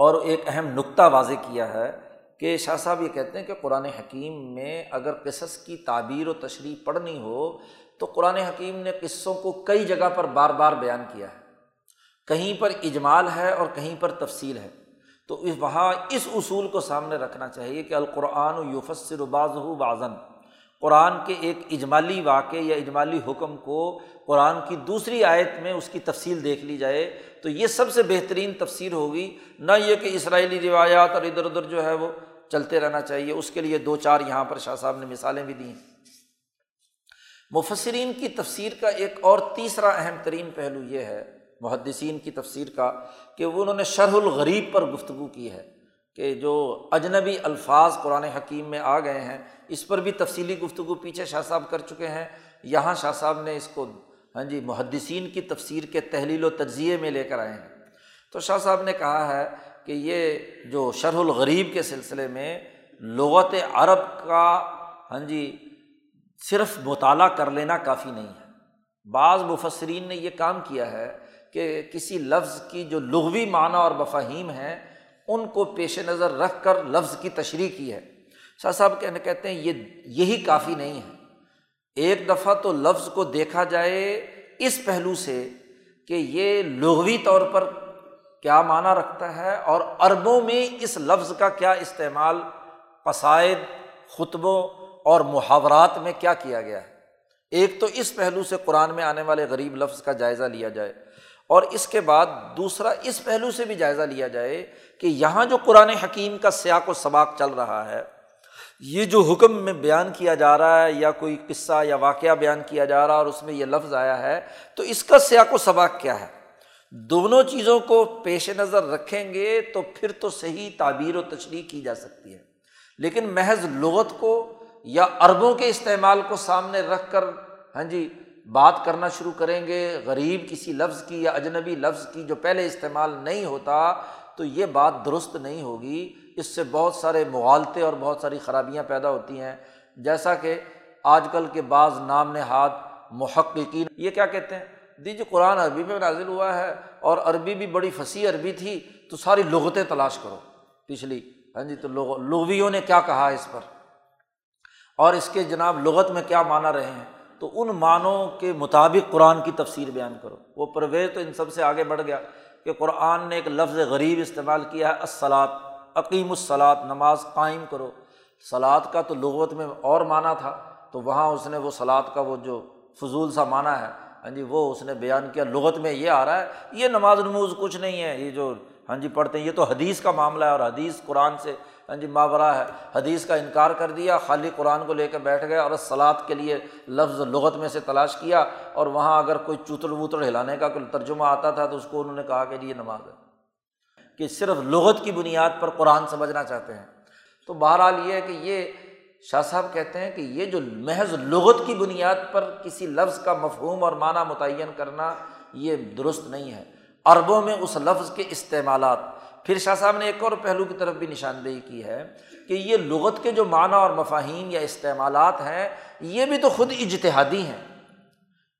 اور ایک اہم نقطہ واضح کیا ہے کہ شاہ صاحب یہ کہتے ہیں کہ قرآن حکیم میں اگر قصص کی تعبیر و تشریح پڑھنی ہو تو قرآن حکیم نے قصوں کو کئی جگہ پر بار بار بیان کیا ہے۔ کہیں پر اجمال ہے اور کہیں پر تفصیل ہے۔ تو وہاں اس اصول کو سامنے رکھنا چاہیے کہ القرآن و یوفسر باز ہو بازن قرآن کے ایک اجمالی واقع یا اجمالی حکم کو قرآن کی دوسری آیت میں اس کی تفصیل دیکھ لی جائے تو یہ سب سے بہترین تفصیل ہوگی۔ نہ یہ کہ اسرائیلی روایات اور ادھر ادھر جو ہے وہ چلتے رہنا چاہیے۔ اس کے لیے دو چار یہاں پر شاہ صاحب نے مثالیں بھی دی ہیں مفسرین کی تفسیر کا ایک اور تیسرا اہم ترین پہلو یہ ہے، محدثین کی تفسیر کا، کہ وہ انہوں نے شرح الغریب پر گفتگو کی ہے۔ کہ جو اجنبی الفاظ قرآن حکیم میں آ گئے ہیں، اس پر بھی تفصیلی گفتگو پیچھے شاہ صاحب کر چکے ہیں۔ یہاں شاہ صاحب نے اس کو ہاں جی محدثین کی تفسیر کے تحلیل و تجزیے میں لے کر آئے ہیں۔ تو شاہ صاحب نے کہا ہے کہ یہ جو شرح الغریب کے سلسلے میں لغت عرب کا ہاں جی صرف مطالعہ کر لینا کافی نہیں ہے۔ بعض مفسرین نے یہ کام کیا ہے کہ کسی لفظ کی جو لغوی معنی اور مفاہیم ہیں ان کو پیش نظر رکھ کر لفظ کی تشریح کی ہے۔ شاہ صاحب کہنے کہتے ہیں، یہ، یہی کافی نہیں ہے۔ ایک دفعہ تو لفظ کو دیکھا جائے اس پہلو سے کہ یہ لغوی طور پر کیا معنی رکھتا ہے اور عربوں میں اس لفظ کا کیا استعمال، قصائد، خطبوں اور محاورات میں کیا کیا گیا ہے۔ ایک تو اس پہلو سے قرآن میں آنے والے غریب لفظ کا جائزہ لیا جائے۔ اور اس کے بعد دوسرا اس پہلو سے بھی جائزہ لیا جائے کہ یہاں جو قرآن حکیم کا سیاق و سباق چل رہا ہے، یہ جو حکم میں بیان کیا جا رہا ہے یا کوئی قصہ یا واقعہ بیان کیا جا رہا ہے اور اس میں یہ لفظ آیا ہے، تو اس کا سیاق و سباق کیا ہے؟ دونوں چیزوں کو پیش نظر رکھیں گے تو پھر تو صحیح تعبیر و تشریح کی جا سکتی ہے۔ لیکن محض لغت کو یا عربوں کے استعمال کو سامنے رکھ کر ہاں جی بات کرنا شروع کریں گے، غریب کسی لفظ کی یا اجنبی لفظ کی جو پہلے استعمال نہیں ہوتا، تو یہ بات درست نہیں ہوگی۔ اس سے بہت سارے مغالطے اور بہت ساری خرابیاں پیدا ہوتی ہیں۔ جیسا کہ آج کل کے بعض نام نہاد محققین، یہ کیا کہتے ہیں؟ دیجیے قرآن عربی میں نازل ہوا ہے اور عربی بھی بڑی فصیح عربی تھی، تو ساری لغتیں تلاش کرو۔ پچھلی ہاں جی تو لغویوں نے کیا کہا اس پر؟ اور اس کے جناب لغت میں کیا مانا رہے ہیں؟ تو ان معنوں کے مطابق قرآن کی تفسیر بیان کرو۔ وہ پرویز تو ان سب سے آگے بڑھ گیا کہ قرآن نے ایک لفظ غریب استعمال کیا ہے السلاط عقیم الصلاط نماز قائم کرو۔ سلاد کا تو لغوت میں اور معنی تھا، تو وہاں اس نے وہ سلاد کا وہ جو فضول سا معنی ہے ہاں جی وہ اس نے بیان کیا، لغت میں یہ آ رہا ہے، یہ نماز نموز کچھ نہیں ہے، یہ جو ہاں جی پڑھتے ہیں، یہ تو حدیث کا معاملہ ہے اور حدیث قرآن سے ہاں جی ماورا ہے۔ حدیث کا انکار کر دیا، خالی قرآن کو لے کے بیٹھ گئے اور سلاد کے لیے لفظ لغت میں سے تلاش کیا اور وہاں اگر کوئی چوتڑ ووتڑ ہلانے کا کوئی ترجمہ آتا تھا تو اس کو انہوں نے کہا کہ جی، یہ نماز ہے۔ کہ صرف لغت کی بنیاد پر قرآن سمجھنا چاہتے ہیں۔ تو بہرحال یہ ہے کہ یہ شاہ صاحب کہتے ہیں کہ یہ جو محض لغت کی بنیاد پر کسی لفظ کا مفہوم اور معنی متعین کرنا یہ درست نہیں ہے۔ عربوں میں اس لفظ کے استعمالات۔ پھر شاہ صاحب نے ایک اور پہلو کی طرف بھی نشاندہی کی ہے کہ یہ لغت کے جو معنی اور مفاہین یا استعمالات ہیں، یہ بھی تو خود اجتہادی ہیں۔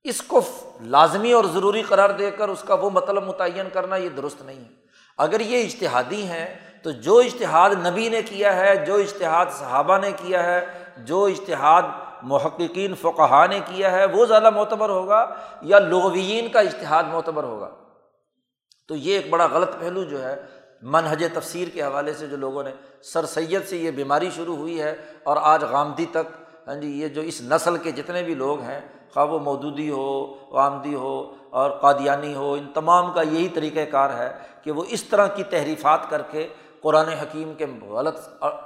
اس کو لازمی اور ضروری قرار دے کر اس کا وہ مطلب متعین کرنا یہ درست نہیں ہے۔ اگر یہ اشتہادی ہیں تو جو اشتہاد نبی نے کیا ہے، جو اشتہاد صحابہ نے کیا ہے، جو اشتہاد محققین فقہ نے کیا ہے، وہ زیادہ معتبر ہوگا یا لغوین کا اشتہاد معتبر ہوگا؟ تو یہ ایک بڑا غلط پہلو جو ہے منہج تفسیر کے حوالے سے جو لوگوں نے سر سید سے یہ بیماری شروع ہوئی ہے اور آج غامدی تک ہاں جی یہ جو اس نسل کے جتنے بھی لوگ ہیں، خواہ وہ مودودی ہو، غامدی ہو اور قادیانی ہو، ان تمام کا یہی طریقۂ کار ہے کہ وہ اس طرح کی تحریفات کر کے قرآن حکیم کے غلط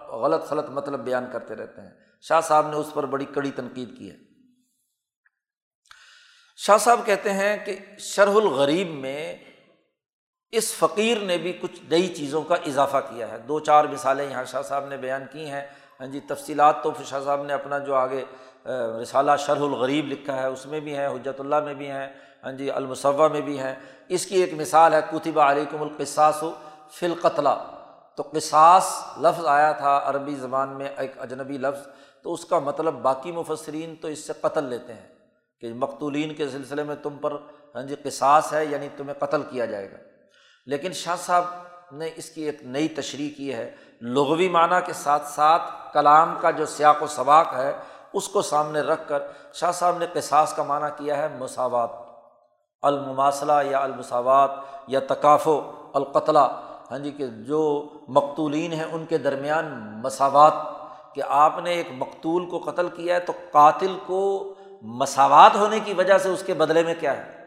غلط غلط مطلب بیان کرتے رہتے ہیں۔ شاہ صاحب نے اس پر بڑی کڑی تنقید کی ہے۔ شاہ صاحب کہتے ہیں کہ شرح الغریب میں اس فقیر نے بھی کچھ نئی چیزوں کا اضافہ کیا ہے۔ دو چار مثالیں یہاں شاہ صاحب نے بیان کی ہیں۔ ہاں جی تفصیلات تو پھر شاہ صاحب نے اپنا جو آگے رسالہ شرح الغریب لکھا ہے، اس میں بھی ہیں حجرت اللہ میں بھی ہیں ہاں جی المصوع میں بھی ہیں۔ اس کی ایک مثال ہے کتبہ علیکم القصاص فی القتلہ تو قصاص لفظ آیا تھا عربی زبان میں ایک اجنبی لفظ، تو اس کا مطلب باقی مفسرین تو اس سے قتل لیتے ہیں کہ مقتولین کے سلسلے میں تم پر ہاں جی قصاص ہے یعنی تمہیں قتل کیا جائے گا۔ لیکن شاہ صاحب نے اس کی ایک نئی تشریح کی ہے، لغوی معنیٰ کے ساتھ ساتھ کلام کا جو سیاق و سباق ہے، اس کو سامنے رکھ کر شاہ صاحب نے قصاص کا معنیٰ کیا ہے مساوات، المماثلہ یا المساوات یا تکاف و القتلہ۔ ہاں جی کہ جو مقتولین ہیں ان کے درمیان مساوات، کہ آپ نے ایک مقتول کو قتل کیا ہے تو قاتل کو مساوات ہونے کی وجہ سے اس کے بدلے میں کیا ہے؟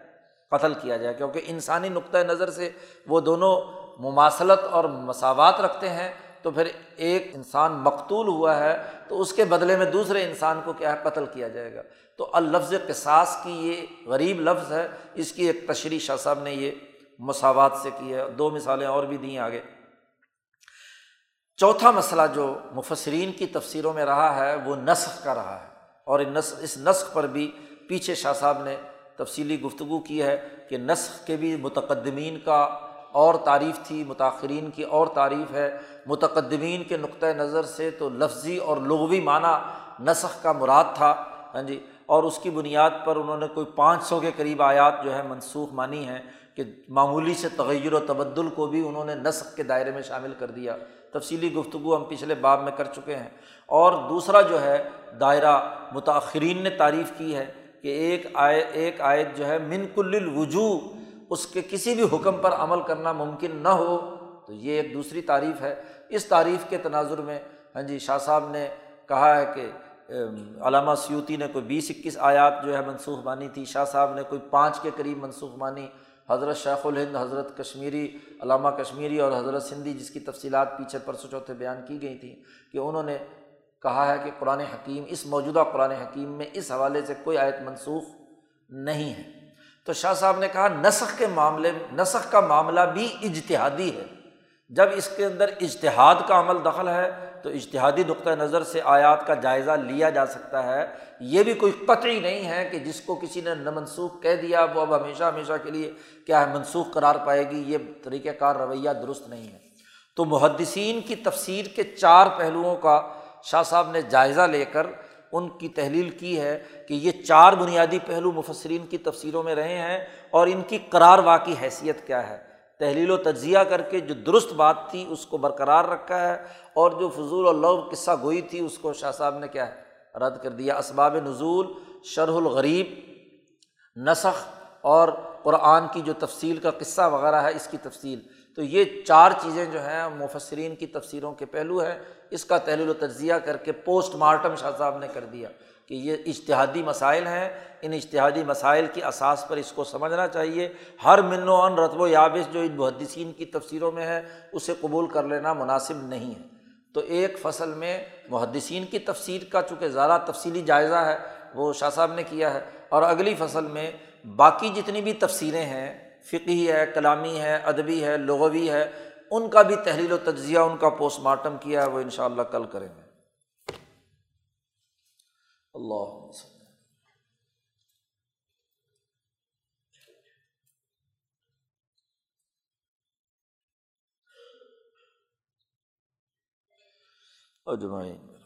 قتل کیا جائے، کیونکہ انسانی نقطۂ نظر سے وہ دونوں مماثلت اور مساوات رکھتے ہیں، تو پھر ایک انسان مقتول ہوا ہے تو اس کے بدلے میں دوسرے انسان کو کیا ہے؟ قتل کیا جائے گا۔ تو الفظ قصاص کی یہ غریب لفظ ہے، اس کی ایک تشریح شاہ صاحب نے یہ مساوات سے کی ہے، دو مثالیں اور بھی دیں آگے۔ چوتھا مسئلہ جو مفسرین کی تفسیروں میں رہا ہے، وہ نسخ کا رہا ہے۔ اور اس نسخ پر بھی پیچھے شاہ صاحب نے تفصیلی گفتگو کی ہے کہ نسخ کے بھی متقدمین کا اور تعریف تھی متاثرین کی اور تعریف ہے۔ متقدمین کے نقطۂ نظر سے تو لفظی اور لغوی معنی نسخ کا مراد تھا۔ ہاں جی اور اس کی بنیاد پر انہوں نے کوئی پانچ سو کے قریب آیات جو ہے منسوخ مانی ہیں۔ کہ معمولی سے تغیر و تبدل کو بھی انہوں نے نسخ کے دائرے میں شامل کر دیا۔ تفصیلی گفتگو ہم پچھلے باب میں کر چکے ہیں۔ اور دوسرا جو ہے، دائرہ متاثرین نے تعریف کی ہے کہ ایک آئے ایک آیت جو ہے، من کل الوجو اس کے کسی بھی حکم پر عمل کرنا ممکن نہ ہو۔ تو یہ ایک دوسری تعریف ہے۔ اس تعریف کے تناظر میں ہاں جی شاہ صاحب نے کہا ہے کہ علامہ سیوتی نے کوئی بیس اکیس آیات جو ہے منسوخ مانی تھی، شاہ صاحب نے کوئی پانچ کے قریب منسوخ مانی۔ حضرت شیخ الہند، حضرت کشمیری، علامہ کشمیری اور حضرت سندھی جس کی تفصیلات پیچھے پرسوں چوتھے بیان کی گئی تھیں کہ انہوں نے کہا ہے کہ قرآن حکیم، اس موجودہ قرآن حکیم میں اس حوالے سے کوئی آیت منسوخ نہیں ہے۔ تو شاہ صاحب نے کہا، نسخ کے معاملے، نسخ کا معاملہ بھی اجتہادی ہے۔ جب اس کے اندر اجتہاد کا عمل دخل ہے تو اجتہادی نقطۂ نظر سے آیات کا جائزہ لیا جا سکتا ہے۔ یہ بھی کوئی قطعی نہیں ہے کہ جس کو کسی نے نہ منسوخ کہہ دیا، وہ اب ہمیشہ ہمیشہ کے لیے کیا ہے، منسوخ قرار پائے گی۔ یہ طریقۂ کار رویہ درست نہیں ہے۔ تو محدثین کی تفسیر کے چار پہلوؤں کا شاہ صاحب نے جائزہ لے کر ان کی تحلیل کی ہے کہ یہ چار بنیادی پہلو مفسرین کی تفسیروں میں رہے ہیں اور ان کی قرار واقعی حیثیت کیا ہے۔ تحلیل و تجزیہ کر کے جو درست بات تھی اس کو برقرار رکھا ہے اور جو فضول اللہ قصہ گوئی تھی اس کو شاہ صاحب نے کیا ہے؟ رد کر دیا۔ اسباب نزول، شرح الغریب، نسخ اور قرآن کی جو تفصیل کا قصہ وغیرہ ہے، اس کی تفصیل۔ تو یہ چار چیزیں جو ہیں، مفسرین کی تفسیروں کے پہلو ہیں۔ اس کا تحلیل و تجزیہ کر کے پوسٹ مارٹم شاہ صاحب نے کر دیا۔ کہ یہ اشتہادی مسائل ہیں، ان اشتہادی مسائل کی اساس پر اس کو سمجھنا چاہیے۔ ہر من و ان رتب و یابش جو ان محدثین کی تفسیروں میں ہے، اسے قبول کر لینا مناسب نہیں ہے۔ تو ایک فصل میں محدثین کی تفسیر کا چونکہ زیادہ تفصیلی جائزہ ہے، وہ شاہ صاحب نے کیا ہے۔ اور اگلی فصل میں باقی جتنی بھی تفسیریں ہیں فقی ہے، کلامی ہے، ادبی ہے، لغوی ہے، ان کا بھی تحلیل و تجزیہ، ان کا پوسٹ مارٹم کیا ہے، وہ ان شاء اللہ کل کریں گے۔ اللہ اجمعین